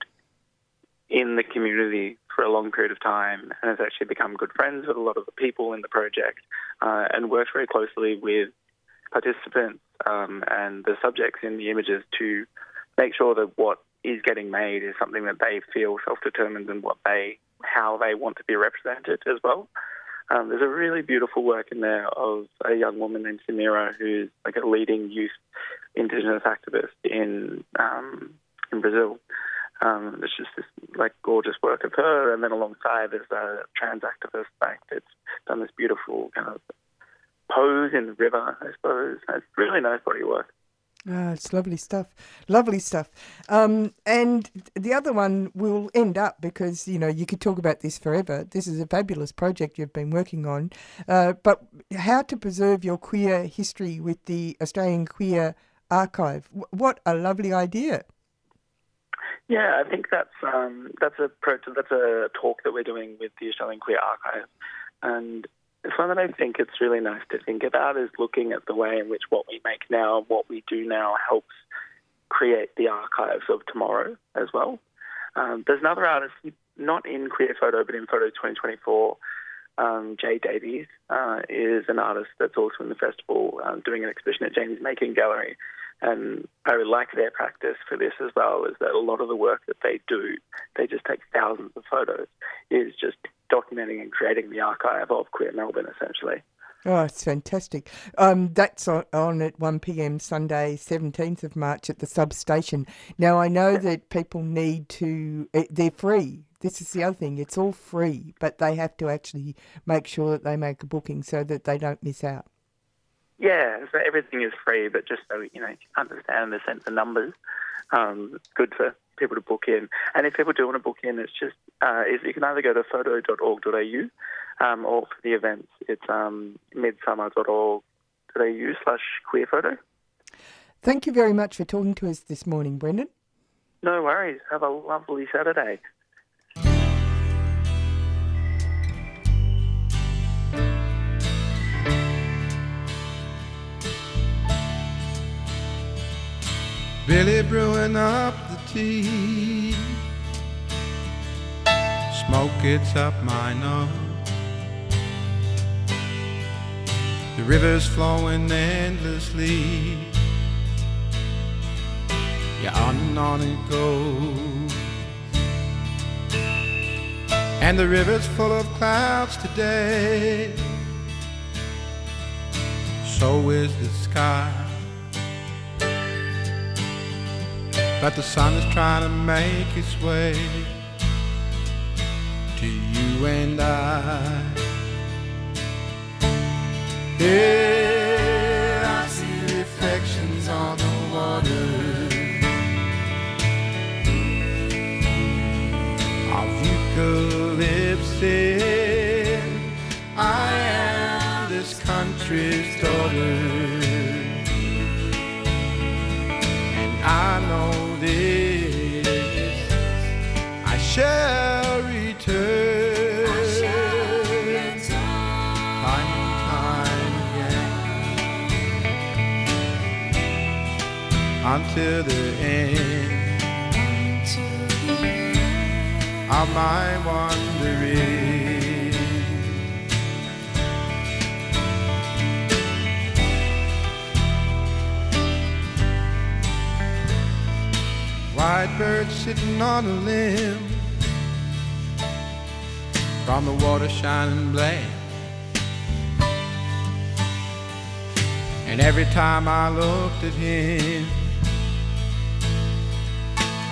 in the community for a long period of time and has actually become good friends with a lot of the people in the project uh, and works very closely with participants um, and the subjects in the images to make sure that what is getting made is something that they feel self-determined and what they how they want to be represented as well. Um, there's a really beautiful work in there of a young woman named Samira who's like a leading youth indigenous activist in um, in Brazil, um, it's just this like gorgeous work of her, and then alongside there's a trans activist like that's done this beautiful kind of pose in the river. I suppose it's really nice body work. Ah, it's lovely stuff. Lovely stuff. Um, and the other one will end up because, you know, you could talk about this forever. This is a fabulous project you've been working on. Uh, but how to preserve your queer history with the Australian Queer Archive. What a lovely idea. Yeah, I think that's um, that's a that's a talk that we're doing with the Australian Queer Archive, and it's one that I think it's really nice to think about is looking at the way in which what we make now and what we do now helps create the archives of tomorrow as well. Um, there's another artist, not in Queer Photo, but in Photo 2024, um, Jay Davies uh, is an artist that's also in the festival um, doing an exhibition at Janie's Making Gallery. And I really like their practice for this as well, is that a lot of the work that they do, they just take thousands of photos, is just documenting and creating the archive of queer Melbourne, essentially. Oh, it's fantastic. Um, that's on, on, at 1 p.m. Sunday, 17th of March at the substation. Now, I know that people need to, eh, they're free. This is the other thing, it's all free, but they have to actually make sure that they make a booking so that they don't miss out. Yeah, so everything is free, but just so you know, you understand the sense of numbers. Um, good for people to book in. And if people do want to book in, it's just uh, is you can either go to photo.org.au um, or for the events, it's um, midsummer.org.au slash queer photo. Thank you very much for talking to us this morning, Brendan. No worries. Have a lovely Saturday. Billy brewing up Smoke gets up my nose. The river's flowing endlessly. Yeah, on and on it goes. And the river's full of clouds today. So is the sky. But the sun is trying to make its way to you and I. Yeah, I see reflections on the water of eucalyptus. I am this country's. shall return. I shall return. Time and time again. Until the end. Until the end. Of my wandering. White bird sitting on a limb from the water shining black. And every time I looked at him,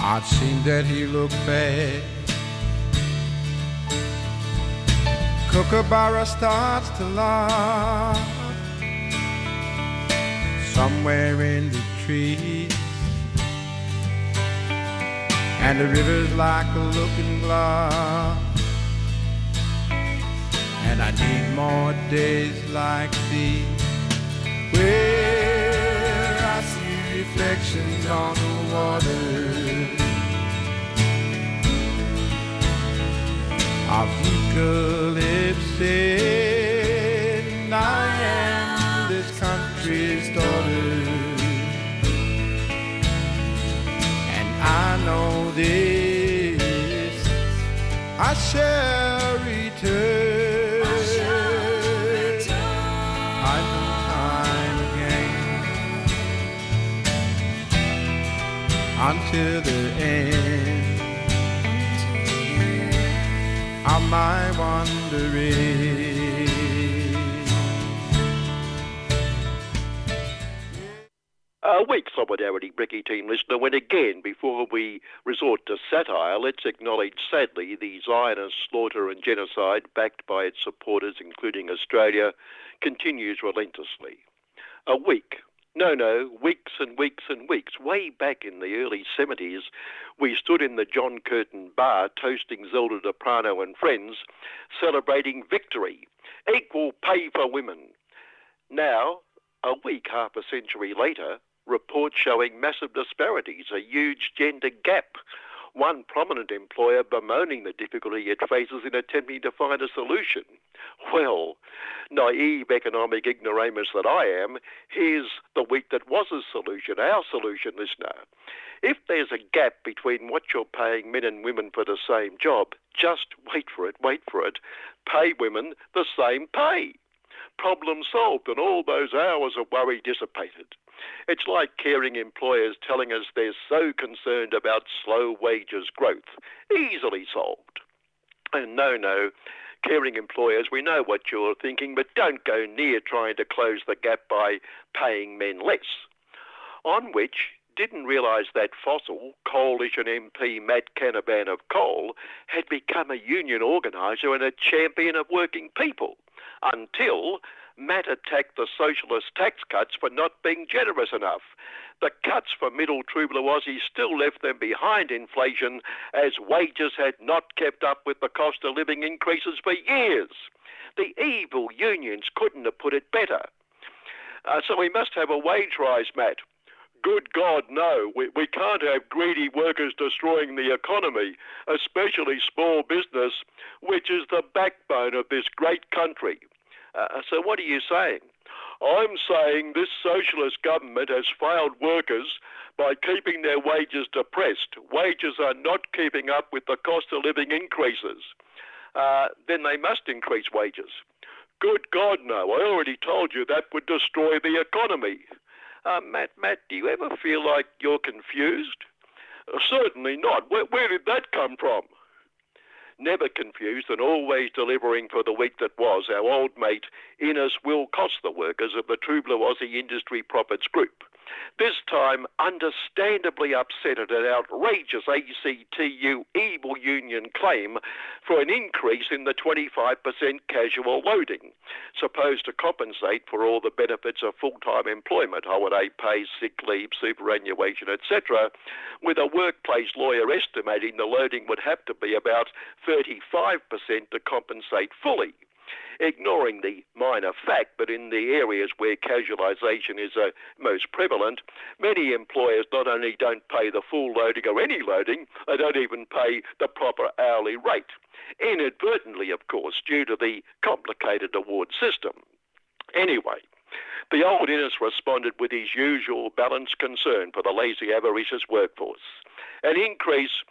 I'd seen that he looked bad. Kookaburra starts to laugh somewhere in the trees. And the river's like a looking glass. And I need more days like these where I see reflections on the water of eucalyptus. And I am this country's daughter, and I know this I shall again until the end of my wandering. A weak solidarity, Bricky team listener, when again, before we resort to satire, let's acknowledge sadly the Zionist slaughter and genocide backed by its supporters, including Australia, continues relentlessly. A week, no, no, weeks and weeks and weeks. Way back in the early 70s, we stood in the John Curtin bar toasting Zelda D'Aprano and friends, celebrating victory, equal pay for women. Now, a week, half a century later, reports showing massive disparities, a huge gender gap. One prominent employer bemoaning the difficulty it faces in attempting to find a solution. Well, naive economic ignoramus that I am, here's the week that was a solution, our solution, listener. If there's a gap between what you're paying men and women for the same job, just wait for it, wait for it. Pay women the same pay problem solved and all those hours of worry dissipated. It's like caring employers telling us they're so concerned about slow wages growth. Easily solved. And no, no, caring employers, we know what you're thinking, but don't go near trying to close the gap by paying men less. On which, didn't realise that fossil coalition MP Matt Canavan of Coal had become a union organiser and a champion of working people until Matt attacked the socialist tax cuts for not being generous enough. The cuts for middle true blue Aussies still left them behind inflation as wages had not kept up with the cost of living increases for years. The evil unions couldn't have put it better. Uh, so we must have a wage rise, Matt. Good God, no. We, we can't have greedy workers destroying the economy, especially small business, which is the backbone of this great country. Uh, so what are you saying? I'm saying this socialist government has failed workers by keeping their wages depressed. Wages are not keeping up with the cost of living increases. Uh, then they must increase wages. Good God, no. I already told you that would destroy the economy. Uh, Matt, Matt, do you ever feel like you're confused? Uh, certainly not. Where, where did that come from? Never confused and always delivering for the week that was, our old mate Innes Willox the workers of the True Blue Aussie Industry Profits Group. This time, understandably upset at an outrageous ACTU evil union claim for an increase in the 25% casual loading, supposed to compensate for all the benefits of full-time employment, holiday pay, sick leave, superannuation, etc., with a workplace lawyer estimating the loading would have to be about 35% to compensate fully ignoring the minor fact that in the areas where casualisation is uh, most prevalent, many employers not only don't pay the full loading or any loading, they don't even pay the proper hourly rate. Inadvertently, of course, due to the complicated award system. Anyway, The old Innes responded with his usual balanced concern for the lazy avaricious workforce. An increase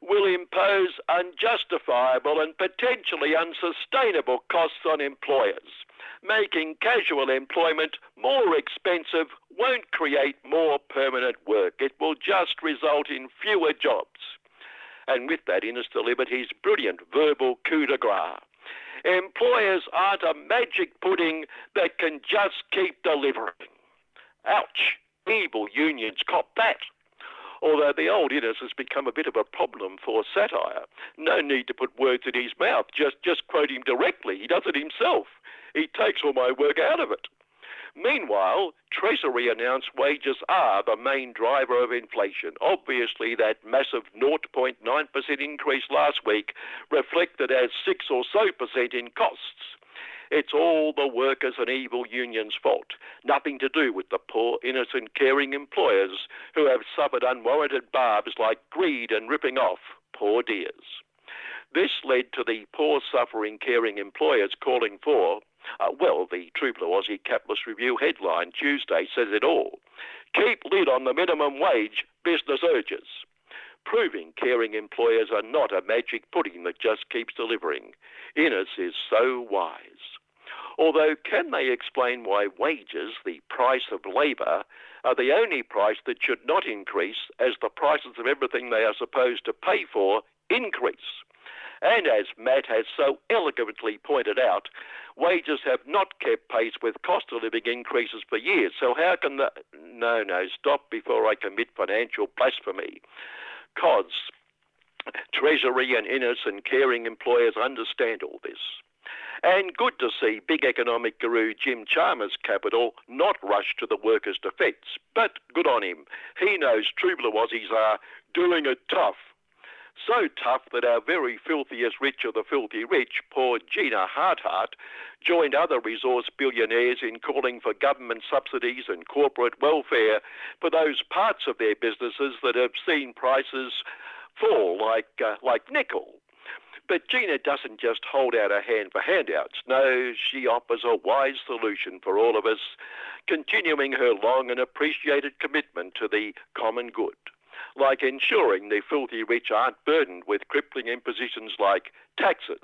will impose unjustifiable and potentially unsustainable costs on employers. Making casual employment more expensive won't create more permanent work. It will just result in fewer jobs. And with that, Innes delivered his brilliant verbal coup de grace. Employers aren't a magic pudding that can just keep delivering. Ouch! Evil unions cop that although the old Innes has become a bit of a problem for satire. No need to put words in his mouth, just, just quote him directly. He does it himself. He takes all my work out of it. Meanwhile, Treasury announced wages are the main driver of inflation. Obviously, that massive 0.9% increase last week reflected as 6 or so percent in costs. It's all the workers and evil unions' fault. Nothing to do with the poor, innocent, caring employers who have suffered unwarranted barbs like greed and ripping off. Poor dears. This led to the poor, suffering, caring employers calling for, uh, well, the True Blue Aussie Capitalist Review headline Tuesday says it all. Keep lid on the minimum wage, business urges. Proving caring employers are not a magic pudding that just keeps delivering. Innes is so wise. Although, can they explain why wages, the price of labour, are the only price that should not increase as the prices of everything they are supposed to pay for increase? And as Matt has so elegantly pointed out, wages have not kept pace with cost of living increases for years. So how can the. No, no, stop before I commit financial blasphemy. CODS, Treasury and Innes and caring employers understand all this. And good to see big economic guru Jim Chalmers' capital not rush to the workers' defence. But good on him. He knows true Aussies are doing it tough. So tough that our very filthiest rich of the filthy rich, poor Gina Hartart, joined other resource billionaires in calling for government subsidies and corporate welfare for those parts of their businesses that have seen prices fall, like, uh, like nickel. But Gina doesn't just hold out her hand for handouts. No, she offers a wise solution for all of us, continuing her long and appreciated commitment to the common good, like ensuring the filthy rich aren't burdened with crippling impositions like taxes.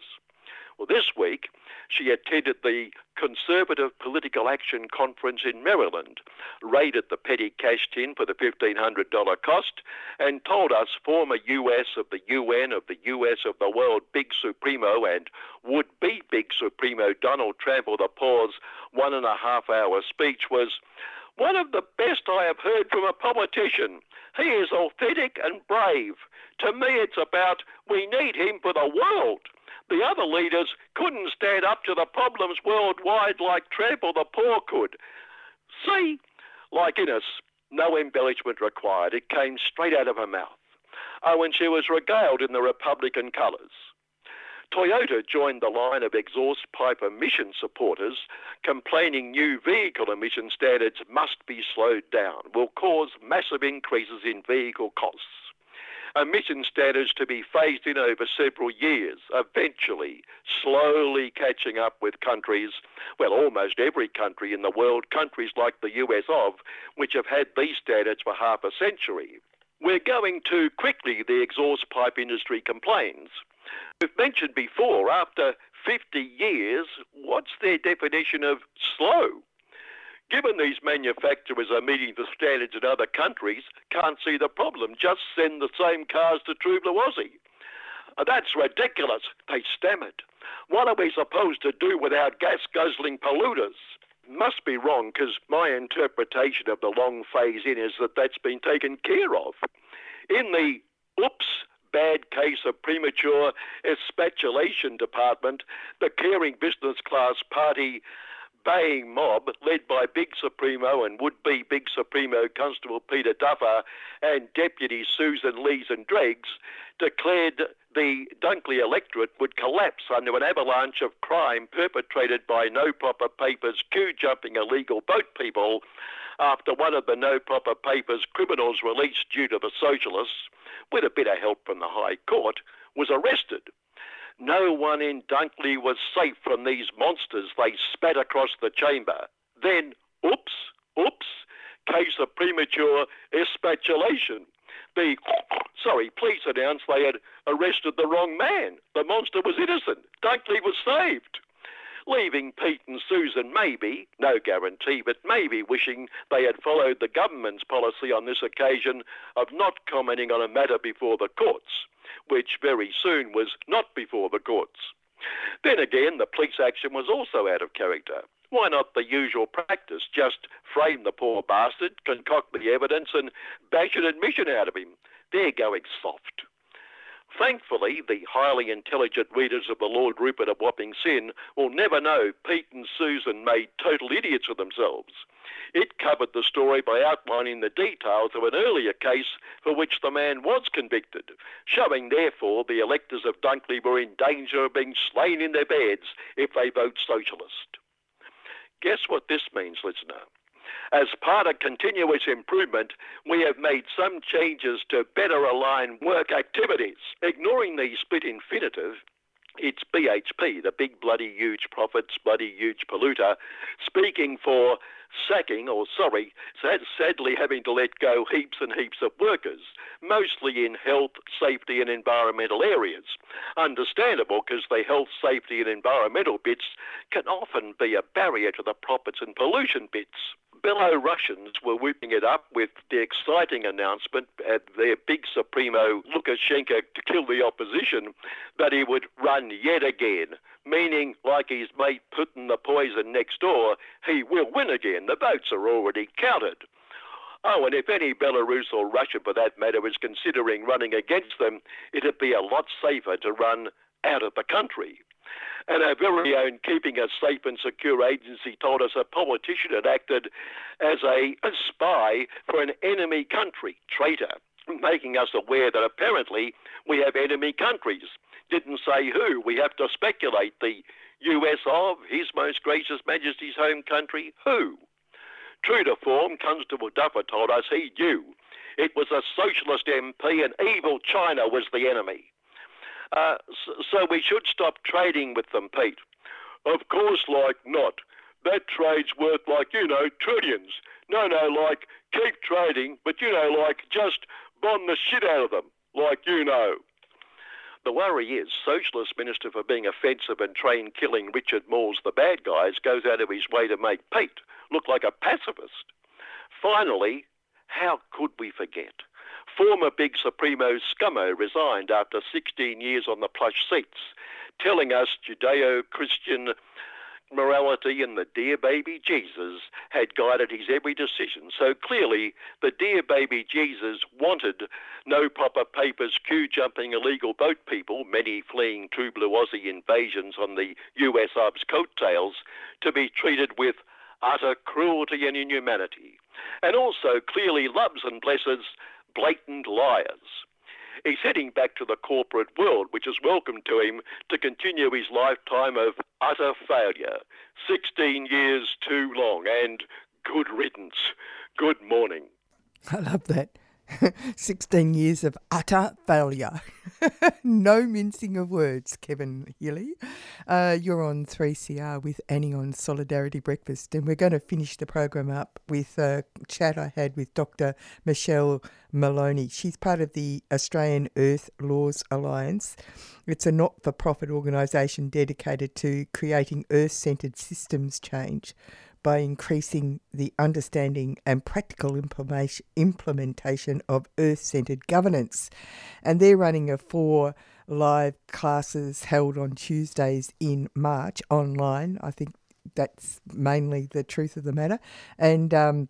Well, this week, she attended the Conservative Political Action Conference in Maryland, raided the petty cash tin for the $1,500 cost, and told us former US of the UN, of the US of the world Big Supremo, and would be Big Supremo Donald Trump or the pause one and a half hour speech was one of the best I have heard from a politician. He is authentic and brave. To me, it's about we need him for the world. The other leaders couldn't stand up to the problems worldwide like Trump or the poor could. See, like Innes, no embellishment required. It came straight out of her mouth. Oh, and she was regaled in the Republican colours. Toyota joined the line of exhaust pipe emission supporters, complaining new vehicle emission standards must be slowed down, will cause massive increases in vehicle costs emission standards to be phased in over several years, eventually slowly catching up with countries, well, almost every country in the world, countries like the US of, which have had these standards for half a century. We're going too quickly, the exhaust pipe industry complains. We've mentioned before, after 50 years, what's their definition of slow? Given these manufacturers are meeting the standards in other countries, can't see the problem. Just send the same cars to. Uh, that's ridiculous, they stammered. What are we supposed to do without gas guzzling polluters? Must be wrong because my interpretation of the long phase in is that that's been taken care of. In the oops, bad case of premature expatulation department, the caring business class party baying mob led by Big Supremo and would-be Big Supremo Constable Peter Duffer and Deputy Susan Lees and Dregs declared the Dunkley electorate would collapse under an avalanche of crime perpetrated by no proper papers queue jumping illegal boat people after one of the no proper papers criminals released due to the socialists, with a bit of help from the High Court, was arrested. No one in Dunkley was safe from these monsters they spat across the chamber. Then, Oops, oops, case of premature expatulation. The, sorry, police announced they had arrested the wrong man. The monster was innocent. Dunkley was saved leaving Pete and Susan maybe, no guarantee, but maybe wishing they had followed the government's policy on this occasion of not commenting on a matter before the courts, which very soon was not before the courts. Then again, the police action was also out of character. Why not the usual practice? Just frame the poor bastard, concoct the evidence, and bash an admission out of him. They're going soft. Thankfully, the highly intelligent readers of the Lord Rupert of Wapping Sin will never know Pete and Susan made total idiots of themselves. It covered the story by outlining the details of an earlier case for which the man was convicted, showing therefore the electors of Dunkley were in danger of being slain in their beds if they vote socialist. Guess what this means, listener? As part of continuous improvement, we have made some changes to better align work activities. Ignoring the split infinitive, it's BHP, the big bloody huge profits, bloody huge polluter, speaking for sacking, or sorry, sadly having to let go heaps and heaps of workers, mostly in health, safety, and environmental areas. Understandable because the health, safety, and environmental bits can often be a barrier to the profits and pollution bits. Belarusians were whooping it up with the exciting announcement at their big Supremo Lukashenko to kill the opposition that he would run yet again, meaning, like his mate Putin the poison next door, he will win again. The votes are already counted. Oh, and if any Belarus or Russia, for that matter, was considering running against them, it'd be a lot safer to run out of the country. And our very own Keeping Us Safe and Secure agency told us a politician had acted as a, a spy for an enemy country, traitor, making us aware that apparently we have enemy countries. Didn't say who. We have to speculate. The US of His Most Gracious Majesty's home country, who? True to form, Constable Duffer told us he knew. It was a socialist MP and evil China was the enemy. Uh, so, so we should stop trading with them, Pete. Of course, like not. That trade's worth like, you know, trillions. No, no, like keep trading, but you know, like just bomb the shit out of them, like you know. The worry is, Socialist Minister for being offensive and train killing Richard Marles, the bad guys goes out of his way to make Pete look like a pacifist. Finally, how could we forget? Former Big Supremo Scummo resigned after 16 years on the plush seats, telling us Judeo Christian morality and the dear baby Jesus had guided his every decision. So clearly, the dear baby Jesus wanted no proper papers, queue jumping illegal boat people, many fleeing true blue Aussie invasions on the US Arabs coattails, to be treated with utter cruelty and inhumanity. And also clearly loves and blesses blatant liars. He's heading back to the corporate world, which is welcome to him to continue his lifetime of utter failure. 16 years too long, and good riddance. Good morning. I love that. 16 years of utter failure. no mincing of words, Kevin Healy. Uh, you're on 3CR with Annie on Solidarity Breakfast, and we're going to finish the program up with a chat I had with Dr. Michelle Maloney. She's part of the Australian Earth Laws Alliance. It's a not for profit organisation dedicated to creating earth centred systems change by increasing the understanding and practical implementation of earth centered governance. And they're running a four live classes held on Tuesdays in March online. I think that's mainly the truth of the matter. And um,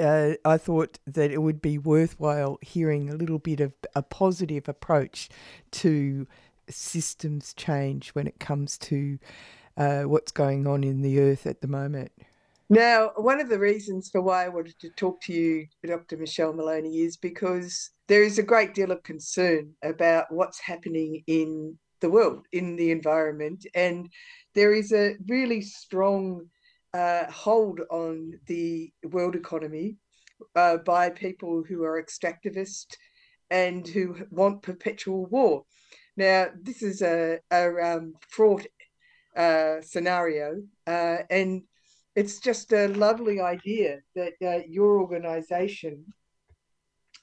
uh, I thought that it would be worthwhile hearing a little bit of a positive approach to systems change when it comes to uh, what's going on in the earth at the moment. Now, one of the reasons for why I wanted to talk to you, Dr. Michelle Maloney, is because there is a great deal of concern about what's happening in the world, in the environment, and there is a really strong uh, hold on the world economy uh, by people who are extractivist and who want perpetual war. Now, this is a, a um, fraught uh, scenario, uh, and it's just a lovely idea that uh, your organisation,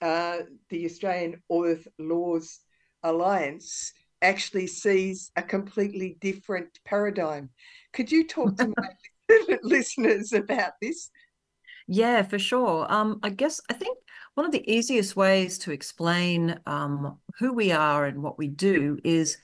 uh, the Australian Earth Laws Alliance, actually sees a completely different paradigm. Could you talk to my listeners about this? Yeah, for sure. Um, I guess I think one of the easiest ways to explain um, who we are and what we do is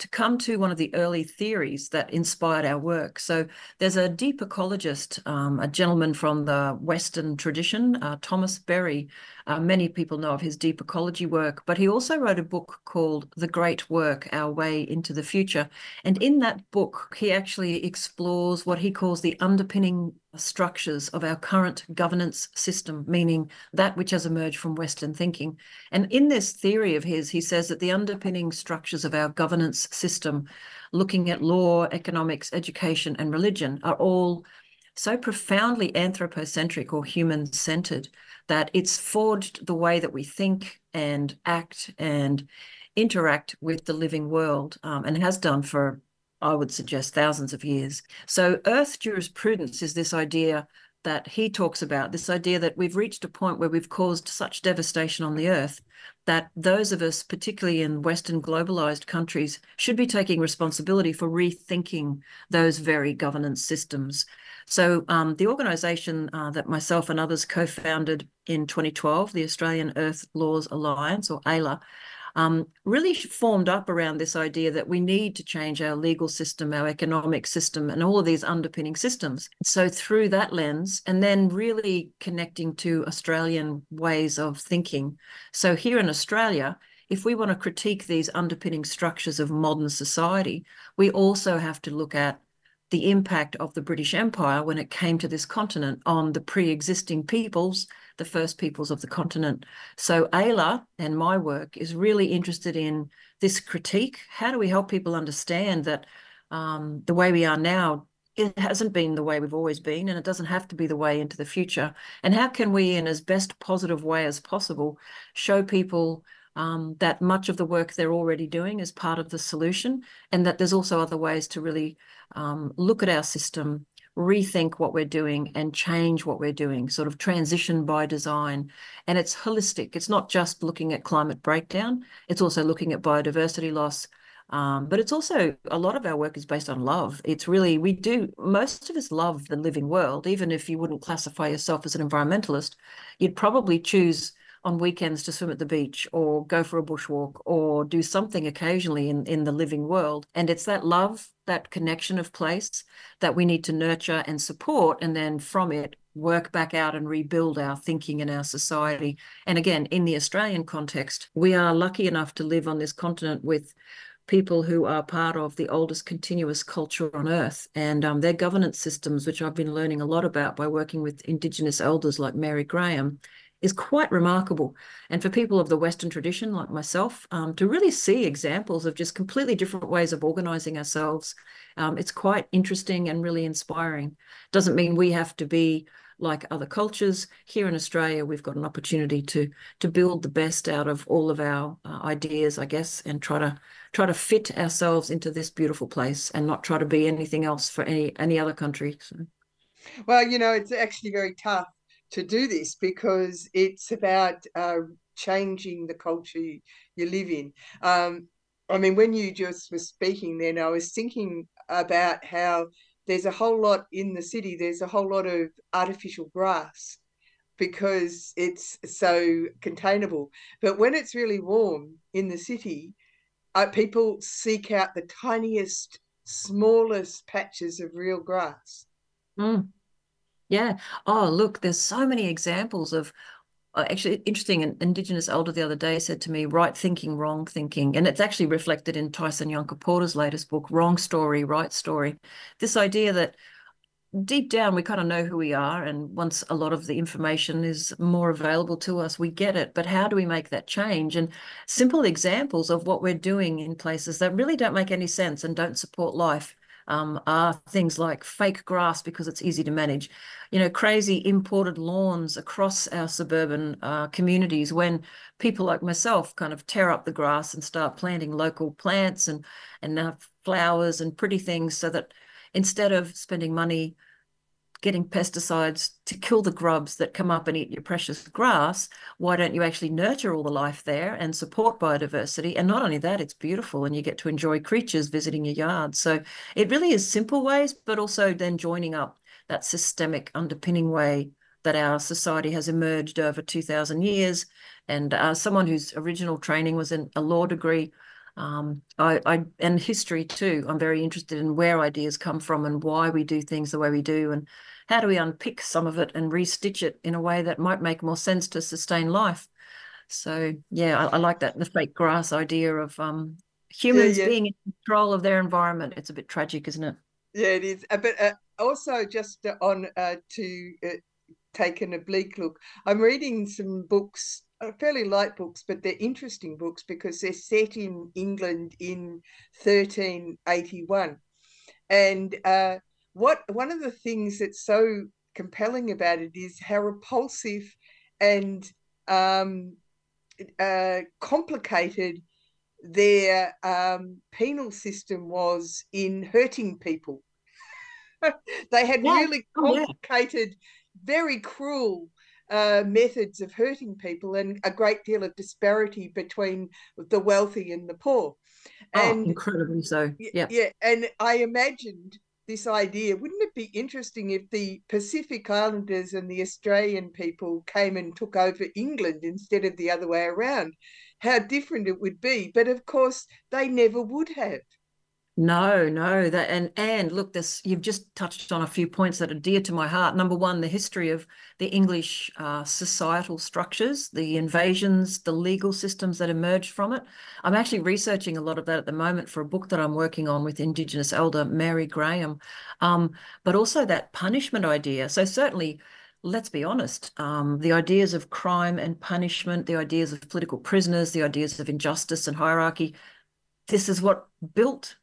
to come to one of the early theories that inspired our work. So there's a deep ecologist, um, a gentleman from the Western tradition, uh, Thomas Berry. Uh, many people know of his deep ecology work, but he also wrote a book called The Great Work Our Way into the Future. And in that book, he actually explores what he calls the underpinning structures of our current governance system, meaning that which has emerged from Western thinking. And in this theory of his, he says that the underpinning structures of our governance system, looking at law, economics, education, and religion, are all so profoundly anthropocentric or human centered that it's forged the way that we think and act and interact with the living world um, and has done for I would suggest thousands of years. So, Earth jurisprudence is this idea that he talks about this idea that we've reached a point where we've caused such devastation on the earth that those of us, particularly in Western globalized countries, should be taking responsibility for rethinking those very governance systems. So, um, the organization uh, that myself and others co founded in 2012, the Australian Earth Laws Alliance, or AELA, um, really formed up around this idea that we need to change our legal system, our economic system, and all of these underpinning systems. So, through that lens, and then really connecting to Australian ways of thinking. So, here in Australia, if we want to critique these underpinning structures of modern society, we also have to look at the impact of the British Empire when it came to this continent on the pre existing peoples the first peoples of the continent. So AELA and my work is really interested in this critique. How do we help people understand that um, the way we are now it hasn't been the way we've always been and it doesn't have to be the way into the future and how can we in as best positive way as possible show people um, that much of the work they're already doing is part of the solution and that there's also other ways to really um, look at our system rethink what we're doing and change what we're doing, sort of transition by design. And it's holistic. It's not just looking at climate breakdown, it's also looking at biodiversity loss. Um, but it's also a lot of our work is based on love. It's really, we do, most of us love the living world. Even if you wouldn't classify yourself as an environmentalist, you'd probably choose on weekends to swim at the beach or go for a bushwalk or do something occasionally in, in the living world. And it's that love, that connection of place that we need to nurture and support. And then from it, work back out and rebuild our thinking and our society. And again, in the Australian context, we are lucky enough to live on this continent with people who are part of the oldest continuous culture on earth and um, their governance systems, which I've been learning a lot about by working with Indigenous elders like Mary Graham, is quite remarkable. And for people of the Western tradition, like myself, um, to really see examples of just completely different ways of organizing ourselves, um, it's quite interesting and really inspiring. Doesn't mean we have to be like other cultures. Here in Australia, we've got an opportunity to to build the best out of all of our uh, ideas, I guess, and try to try to fit ourselves into this beautiful place and not try to be anything else for any any other country. So. Well, you know, it's actually very tough to do this because it's about uh, changing the culture you, live in. Um, I mean, when you just were speaking then, I was thinking about how there's a whole lot in the city, there's a whole lot of artificial grass because it's so containable. But when it's really warm in the city, uh, people seek out the tiniest, smallest patches of real grass. Mm. Yeah. Oh, look, there's so many examples of uh, actually interesting. An Indigenous elder the other day said to me, right thinking, wrong thinking. And it's actually reflected in Tyson Yunkaporta's latest book, Wrong Story, Right Story. This idea that deep down we kind of know who we are. And once a lot of the information is more available to us, we get it. But how do we make that change? And simple examples of what we're doing in places that really don't make any sense and don't support life um, are things like fake grass because it's easy to manage, you know, crazy imported lawns across our suburban uh, communities when people like myself kind of tear up the grass and start planting local plants and and uh, flowers and pretty things so that instead of spending money getting pesticides to kill the grubs that come up and eat your precious grass, why don't you actually nurture all the life there and support biodiversity? And not only that, it's beautiful and you get to enjoy creatures visiting your yard. So it really is simple ways, but also then joining up that systemic underpinning way that our society has emerged over 2,000 years. And uh, someone whose original training was in a law degree, um, I, I, and history too. I'm very interested in where ideas come from and why we do things the way we do, and how do we unpick some of it and restitch it in a way that might make more sense to sustain life. So yeah, I, I like that the fake grass idea of um, humans yeah, yeah. being in control of their environment. It's a bit tragic, isn't it? Yeah, it is. Uh, but uh, also, just on uh, to uh, take an oblique look, I'm reading some books fairly light books, but they're interesting books because they're set in England in 1381. And uh, what one of the things that's so compelling about it is how repulsive and um, uh, complicated their um, penal system was in hurting people. they had yeah. really complicated, oh, yeah. very cruel uh, methods of hurting people and a great deal of disparity between the wealthy and the poor. Oh, and oh, incredibly so. Yeah. Yeah. And I imagined this idea wouldn't it be interesting if the Pacific Islanders and the Australian people came and took over England instead of the other way around? How different it would be. But of course, they never would have. No, no, that and and look, this you've just touched on a few points that are dear to my heart. Number one, the history of the English uh, societal structures, the invasions, the legal systems that emerged from it. I'm actually researching a lot of that at the moment for a book that I'm working on with Indigenous elder Mary Graham, um, but also that punishment idea. So certainly. Let's be honest. Um, the ideas of crime and punishment, the ideas of political prisoners, the ideas of injustice and hierarchy, this is what built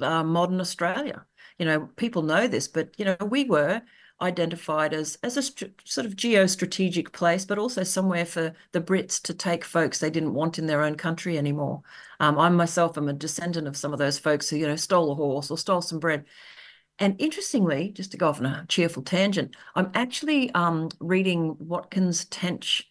uh, modern Australia. You know, people know this, but you know, we were identified as as a sort of geostrategic place, but also somewhere for the Brits to take folks they didn't want in their own country anymore. Um, I myself am a descendant of some of those folks who you know stole a horse or stole some bread. And interestingly, just to go off on a cheerful tangent, I'm actually um, reading Watkins Tench,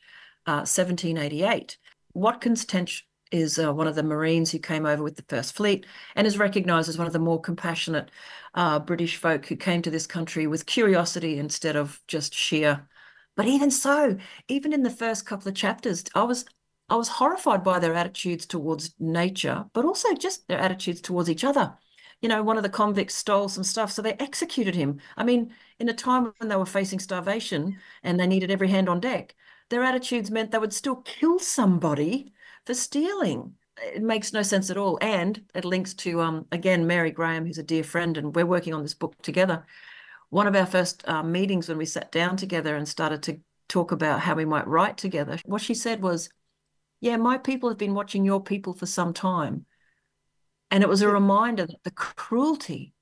uh, 1788. Watkins Tench is uh, one of the Marines who came over with the First Fleet and is recognised as one of the more compassionate uh, British folk who came to this country with curiosity instead of just sheer. But even so, even in the first couple of chapters, I was I was horrified by their attitudes towards nature, but also just their attitudes towards each other. You know, one of the convicts stole some stuff, so they executed him. I mean, in a time when they were facing starvation and they needed every hand on deck, their attitudes meant they would still kill somebody for stealing. It makes no sense at all. And it links to, um, again, Mary Graham, who's a dear friend, and we're working on this book together. One of our first uh, meetings when we sat down together and started to talk about how we might write together, what she said was, Yeah, my people have been watching your people for some time. And it was a reminder that the cruelty,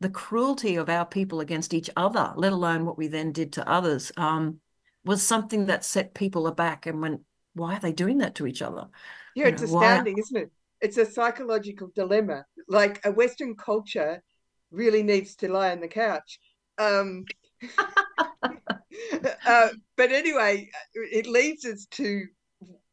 the cruelty of our people against each other, let alone what we then did to others, um, was something that set people aback and went, why are they doing that to each other? Yeah, you it's know, astounding, why... isn't it? It's a psychological dilemma. Like a Western culture really needs to lie on the couch. Um, uh, but anyway, it leads us to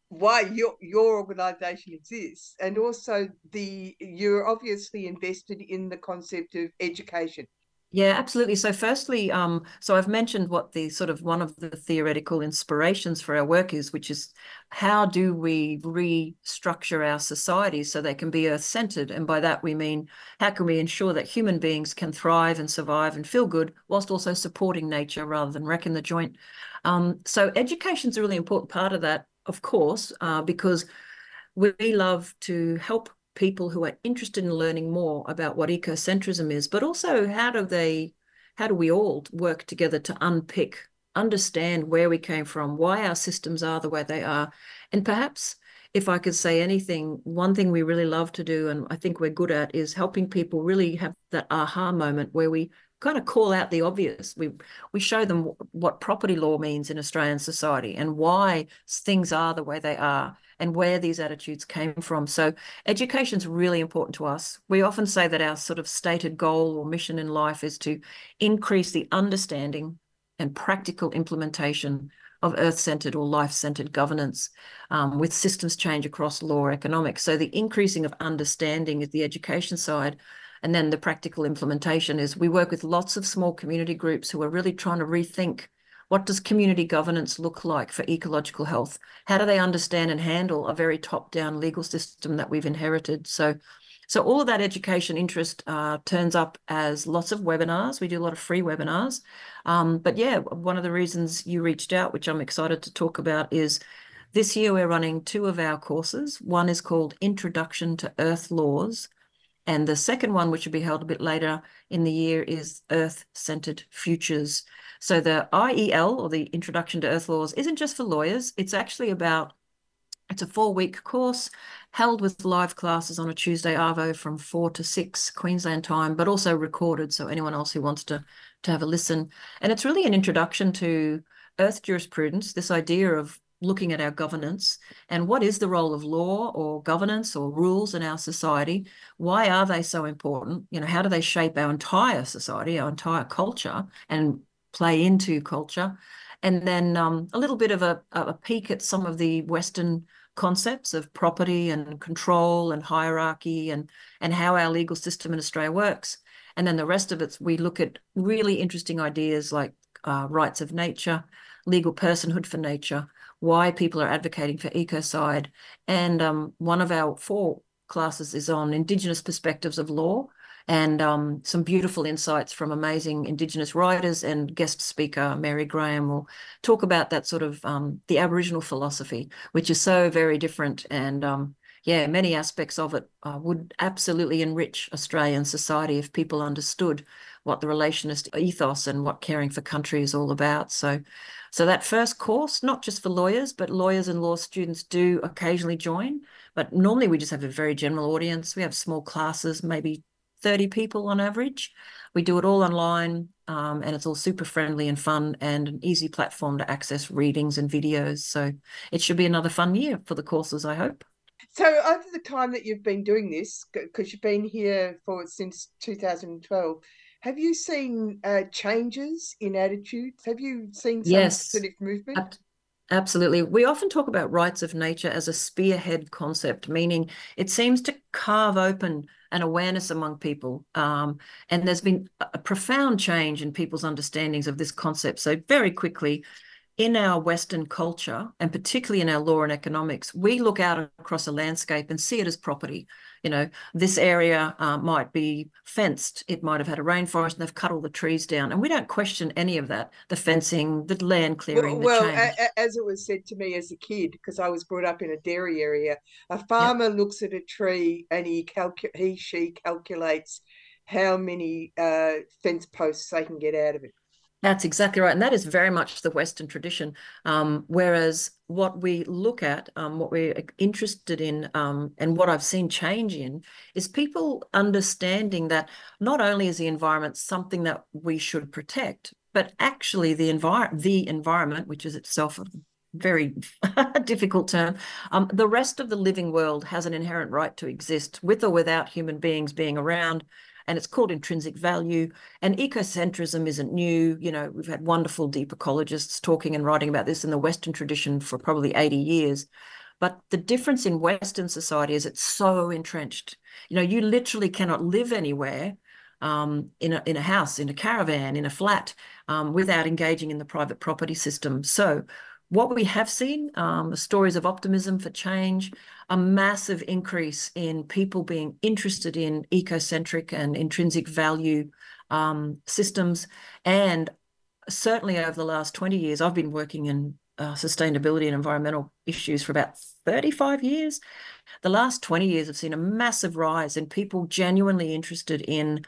why your your organization exists and also the you're obviously invested in the concept of education yeah, absolutely. So, firstly, um, so I've mentioned what the sort of one of the theoretical inspirations for our work is, which is how do we restructure our societies so they can be earth centered? And by that, we mean how can we ensure that human beings can thrive and survive and feel good whilst also supporting nature rather than wrecking the joint? Um, so, education is a really important part of that, of course, uh, because we love to help people who are interested in learning more about what ecocentrism is, but also how do they, how do we all work together to unpick, understand where we came from, why our systems are the way they are, and perhaps if I could say anything, one thing we really love to do, and I think we're good at, is helping people really have that aha moment where we kind of call out the obvious. We we show them what property law means in Australian society and why things are the way they are and where these attitudes came from. So education is really important to us. We often say that our sort of stated goal or mission in life is to increase the understanding and practical implementation of earth-centered or life-centered governance um, with systems change across law economics. So the increasing of understanding is the education side. And then the practical implementation is we work with lots of small community groups who are really trying to rethink what does community governance look like for ecological health? How do they understand and handle a very top-down legal system that we've inherited? So, so all of that education interest uh, turns up as lots of webinars. We do a lot of free webinars. Um, but yeah, one of the reasons you reached out, which I'm excited to talk about, is this year we're running two of our courses. One is called Introduction to Earth Laws, and the second one, which will be held a bit later in the year, is Earth Centered Futures. So the IEL, or the Introduction to Earth Laws, isn't just for lawyers. It's actually about, it's a four-week course held with live classes on a Tuesday Arvo from 4 to 6 Queensland time, but also recorded, so anyone else who wants to, to have a listen. And it's really an introduction to Earth jurisprudence, this idea of looking at our governance and what is the role of law or governance or rules in our society why are they so important you know how do they shape our entire society our entire culture and play into culture. And then um, a little bit of a, a peek at some of the Western concepts of property and control and hierarchy and, and how our legal system in Australia works. And then the rest of it, we look at really interesting ideas like uh, rights of nature, legal personhood for nature, why people are advocating for ecocide. And um, one of our four classes is on Indigenous perspectives of law, and um, some beautiful insights from amazing Indigenous writers and guest speaker Mary Graham will talk about that sort of um, the Aboriginal philosophy, which is so very different and um, yeah, many aspects of it uh, would absolutely enrich Australian society if people understood what the relationist ethos and what caring for country is all about. So, so that first course, not just for lawyers, but lawyers and law students do occasionally join. But normally we just have a very general audience. We have small classes, maybe 30 people on average. We do it all online um, and it's all super friendly and fun and an easy platform to access readings and videos. So it should be another fun year for the courses, I hope. So over the time that you've been doing this, because you've been here for since 2012, have you seen uh, changes in attitudes? Have you seen some yes. sort of movement? Absolutely. We often talk about rights of nature as a spearhead concept, meaning it seems to carve open an awareness among people. Um, and there's been a profound change in people's understandings of this concept. So, very quickly, in our Western culture, and particularly in our law and economics, we look out across a landscape and see it as property. You know, this area uh, might be fenced, it might have had a rainforest, and they've cut all the trees down. And we don't question any of that the fencing, the land clearing, well, well as it was said to me as a kid, because I was brought up in a dairy area, a farmer yep. looks at a tree and he, calcu- he she calculates how many uh, fence posts they can get out of it. That's exactly right. And that is very much the Western tradition. Um, whereas what we look at, um, what we're interested in, um, and what I've seen change in, is people understanding that not only is the environment something that we should protect, but actually the, envir- the environment, which is itself a very difficult term, um, the rest of the living world has an inherent right to exist with or without human beings being around and it's called intrinsic value. And ecocentrism isn't new. You know, we've had wonderful deep ecologists talking and writing about this in the Western tradition for probably 80 years. But the difference in Western society is it's so entrenched. You know, you literally cannot live anywhere um, in a in a house, in a caravan, in a flat, um, without engaging in the private property system. So what we have seen, um, stories of optimism for change, a massive increase in people being interested in ecocentric and intrinsic value um, systems. And certainly over the last 20 years, I've been working in uh, sustainability and environmental issues for about 35 years. The last 20 years have seen a massive rise in people genuinely interested in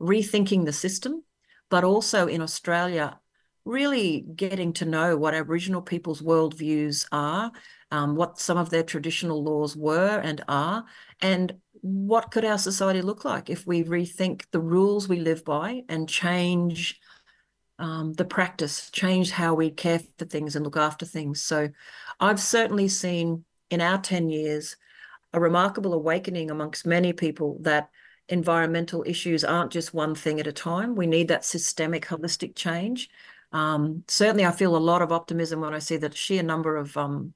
rethinking the system, but also in Australia, really getting to know what Aboriginal people's worldviews are, um, what some of their traditional laws were and are, and what could our society look like if we rethink the rules we live by and change um, the practice, change how we care for things and look after things. So I've certainly seen in our 10 years a remarkable awakening amongst many people that environmental issues aren't just one thing at a time. We need that systemic, holistic change. Um, certainly, I feel a lot of optimism when I see the sheer number of um,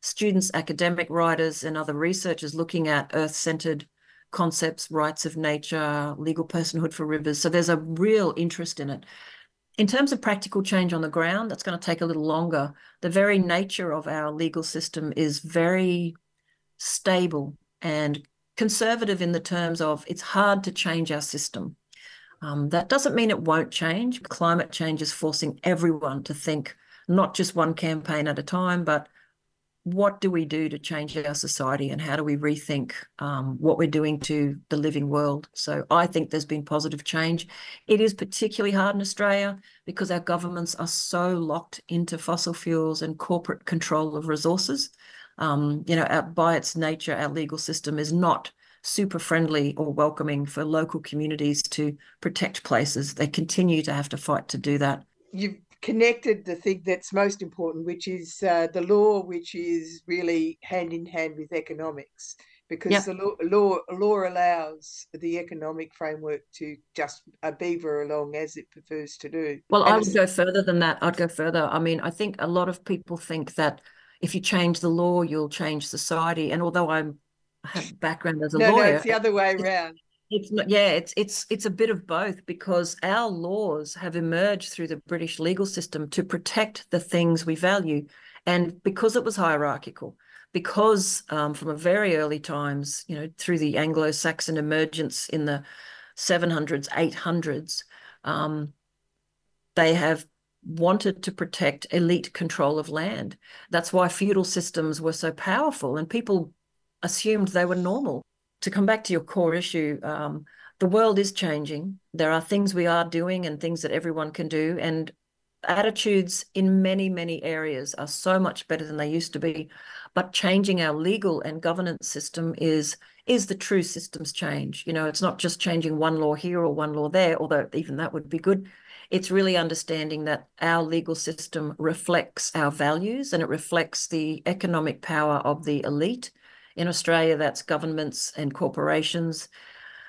students, academic writers, and other researchers looking at earth centered concepts, rights of nature, legal personhood for rivers. So there's a real interest in it. In terms of practical change on the ground, that's going to take a little longer. The very nature of our legal system is very stable and conservative in the terms of it's hard to change our system. Um, that doesn't mean it won't change. Climate change is forcing everyone to think not just one campaign at a time, but what do we do to change our society and how do we rethink um, what we're doing to the living world? So I think there's been positive change. It is particularly hard in Australia because our governments are so locked into fossil fuels and corporate control of resources. Um, you know, by its nature, our legal system is not super friendly or welcoming for local communities to protect places. They continue to have to fight to do that. You've connected the thing that's most important, which is uh, the law, which is really hand in hand with economics, because yep. the law, law, law allows the economic framework to just uh, beaver along as it prefers to do. Well, and I would go further than that. I'd go further. I mean, I think a lot of people think that if you change the law, you'll change society. And although I'm I have background as a no, lawyer, no, it's the other way around it's not yeah it's it's it's a bit of both because our laws have emerged through the british legal system to protect the things we value. And because it was hierarchical because um, from a very early times you know through the anglo-saxon emergence in the 700s 800s um, they have wanted to protect elite control of land. That's why feudal systems were so powerful and people assumed they were normal to come back to your core issue, um, the world is changing. There are things we are doing and things that everyone can do. And attitudes in many, many areas are so much better than they used to be. But changing our legal and governance system is is the true systems change. You know, it's not just changing one law here or one law there, although even that would be good. It's really understanding that our legal system reflects our values and it reflects the economic power of the elite in Australia, that's governments and corporations.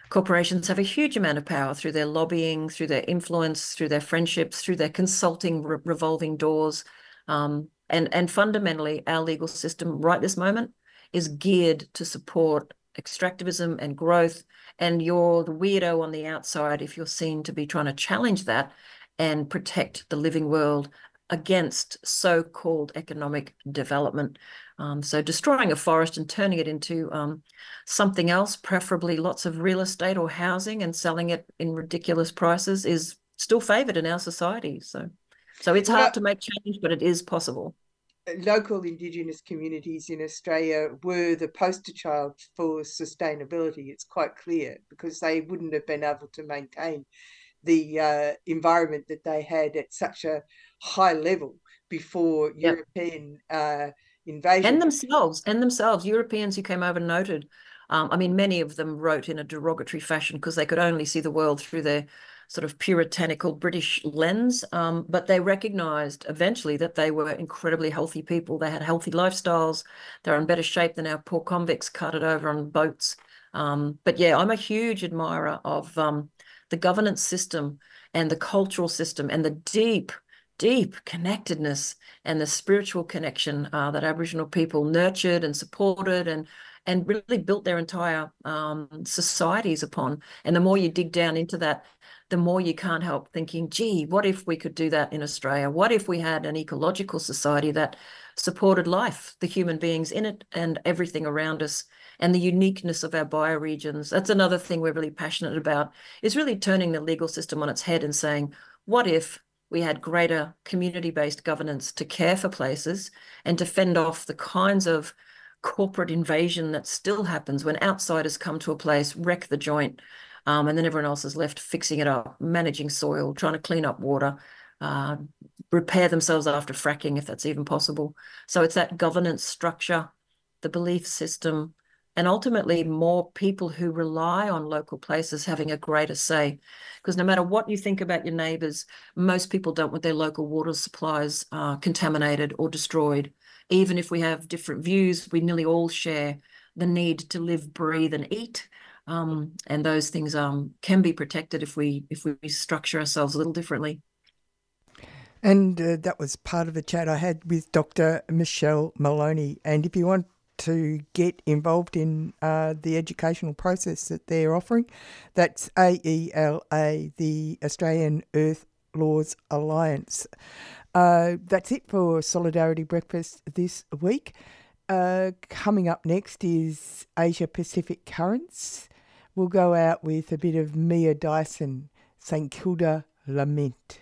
Corporations have a huge amount of power through their lobbying, through their influence, through their friendships, through their consulting re revolving doors. Um, and, and fundamentally, our legal system right this moment is geared to support extractivism and growth. And you're the weirdo on the outside if you're seen to be trying to challenge that and protect the living world against so-called economic development. Um, so destroying a forest and turning it into um, something else, preferably lots of real estate or housing, and selling it in ridiculous prices is still favoured in our society. So, so it's hard to make change, but it is possible. Local Indigenous communities in Australia were the poster child for sustainability. It's quite clear because they wouldn't have been able to maintain the uh, environment that they had at such a high level before yep. European uh, invasion. And themselves, and themselves, Europeans who came over noted. Um, I mean, many of them wrote in a derogatory fashion because they could only see the world through their sort of puritanical British lens. Um, but they recognized eventually that they were incredibly healthy people. They had healthy lifestyles. They're in better shape than our poor convicts carted over on boats. Um, but yeah, I'm a huge admirer of um, the governance system and the cultural system and the deep, deep connectedness and the spiritual connection uh, that Aboriginal people nurtured and supported and and really built their entire um, societies upon. And the more you dig down into that, the more you can't help thinking, gee, what if we could do that in Australia? What if we had an ecological society that supported life, the human beings in it, and everything around us, and the uniqueness of our bioregions? That's another thing we're really passionate about, is really turning the legal system on its head and saying, what if we had greater community-based governance to care for places and to fend off the kinds of corporate invasion that still happens when outsiders come to a place, wreck the joint, um, and then everyone else is left fixing it up, managing soil, trying to clean up water, uh, repair themselves after fracking, if that's even possible. So it's that governance structure, the belief system, and ultimately more people who rely on local places having a greater say. Because no matter what you think about your neighbours, most people don't want their local water supplies uh, contaminated or destroyed. Even if we have different views, we nearly all share the need to live, breathe, and eat. Um, and those things um, can be protected if we if we structure ourselves a little differently. And uh, that was part of a chat I had with Dr. Michelle Maloney. And if you want to get involved in uh, the educational process that they're offering, that's AELA, the Australian Earth Laws Alliance. Uh, that's it for Solidarity Breakfast this week. Uh, coming up next is Asia Pacific Currents. We'll go out with a bit of Mia Dyson, St Kilda Lament.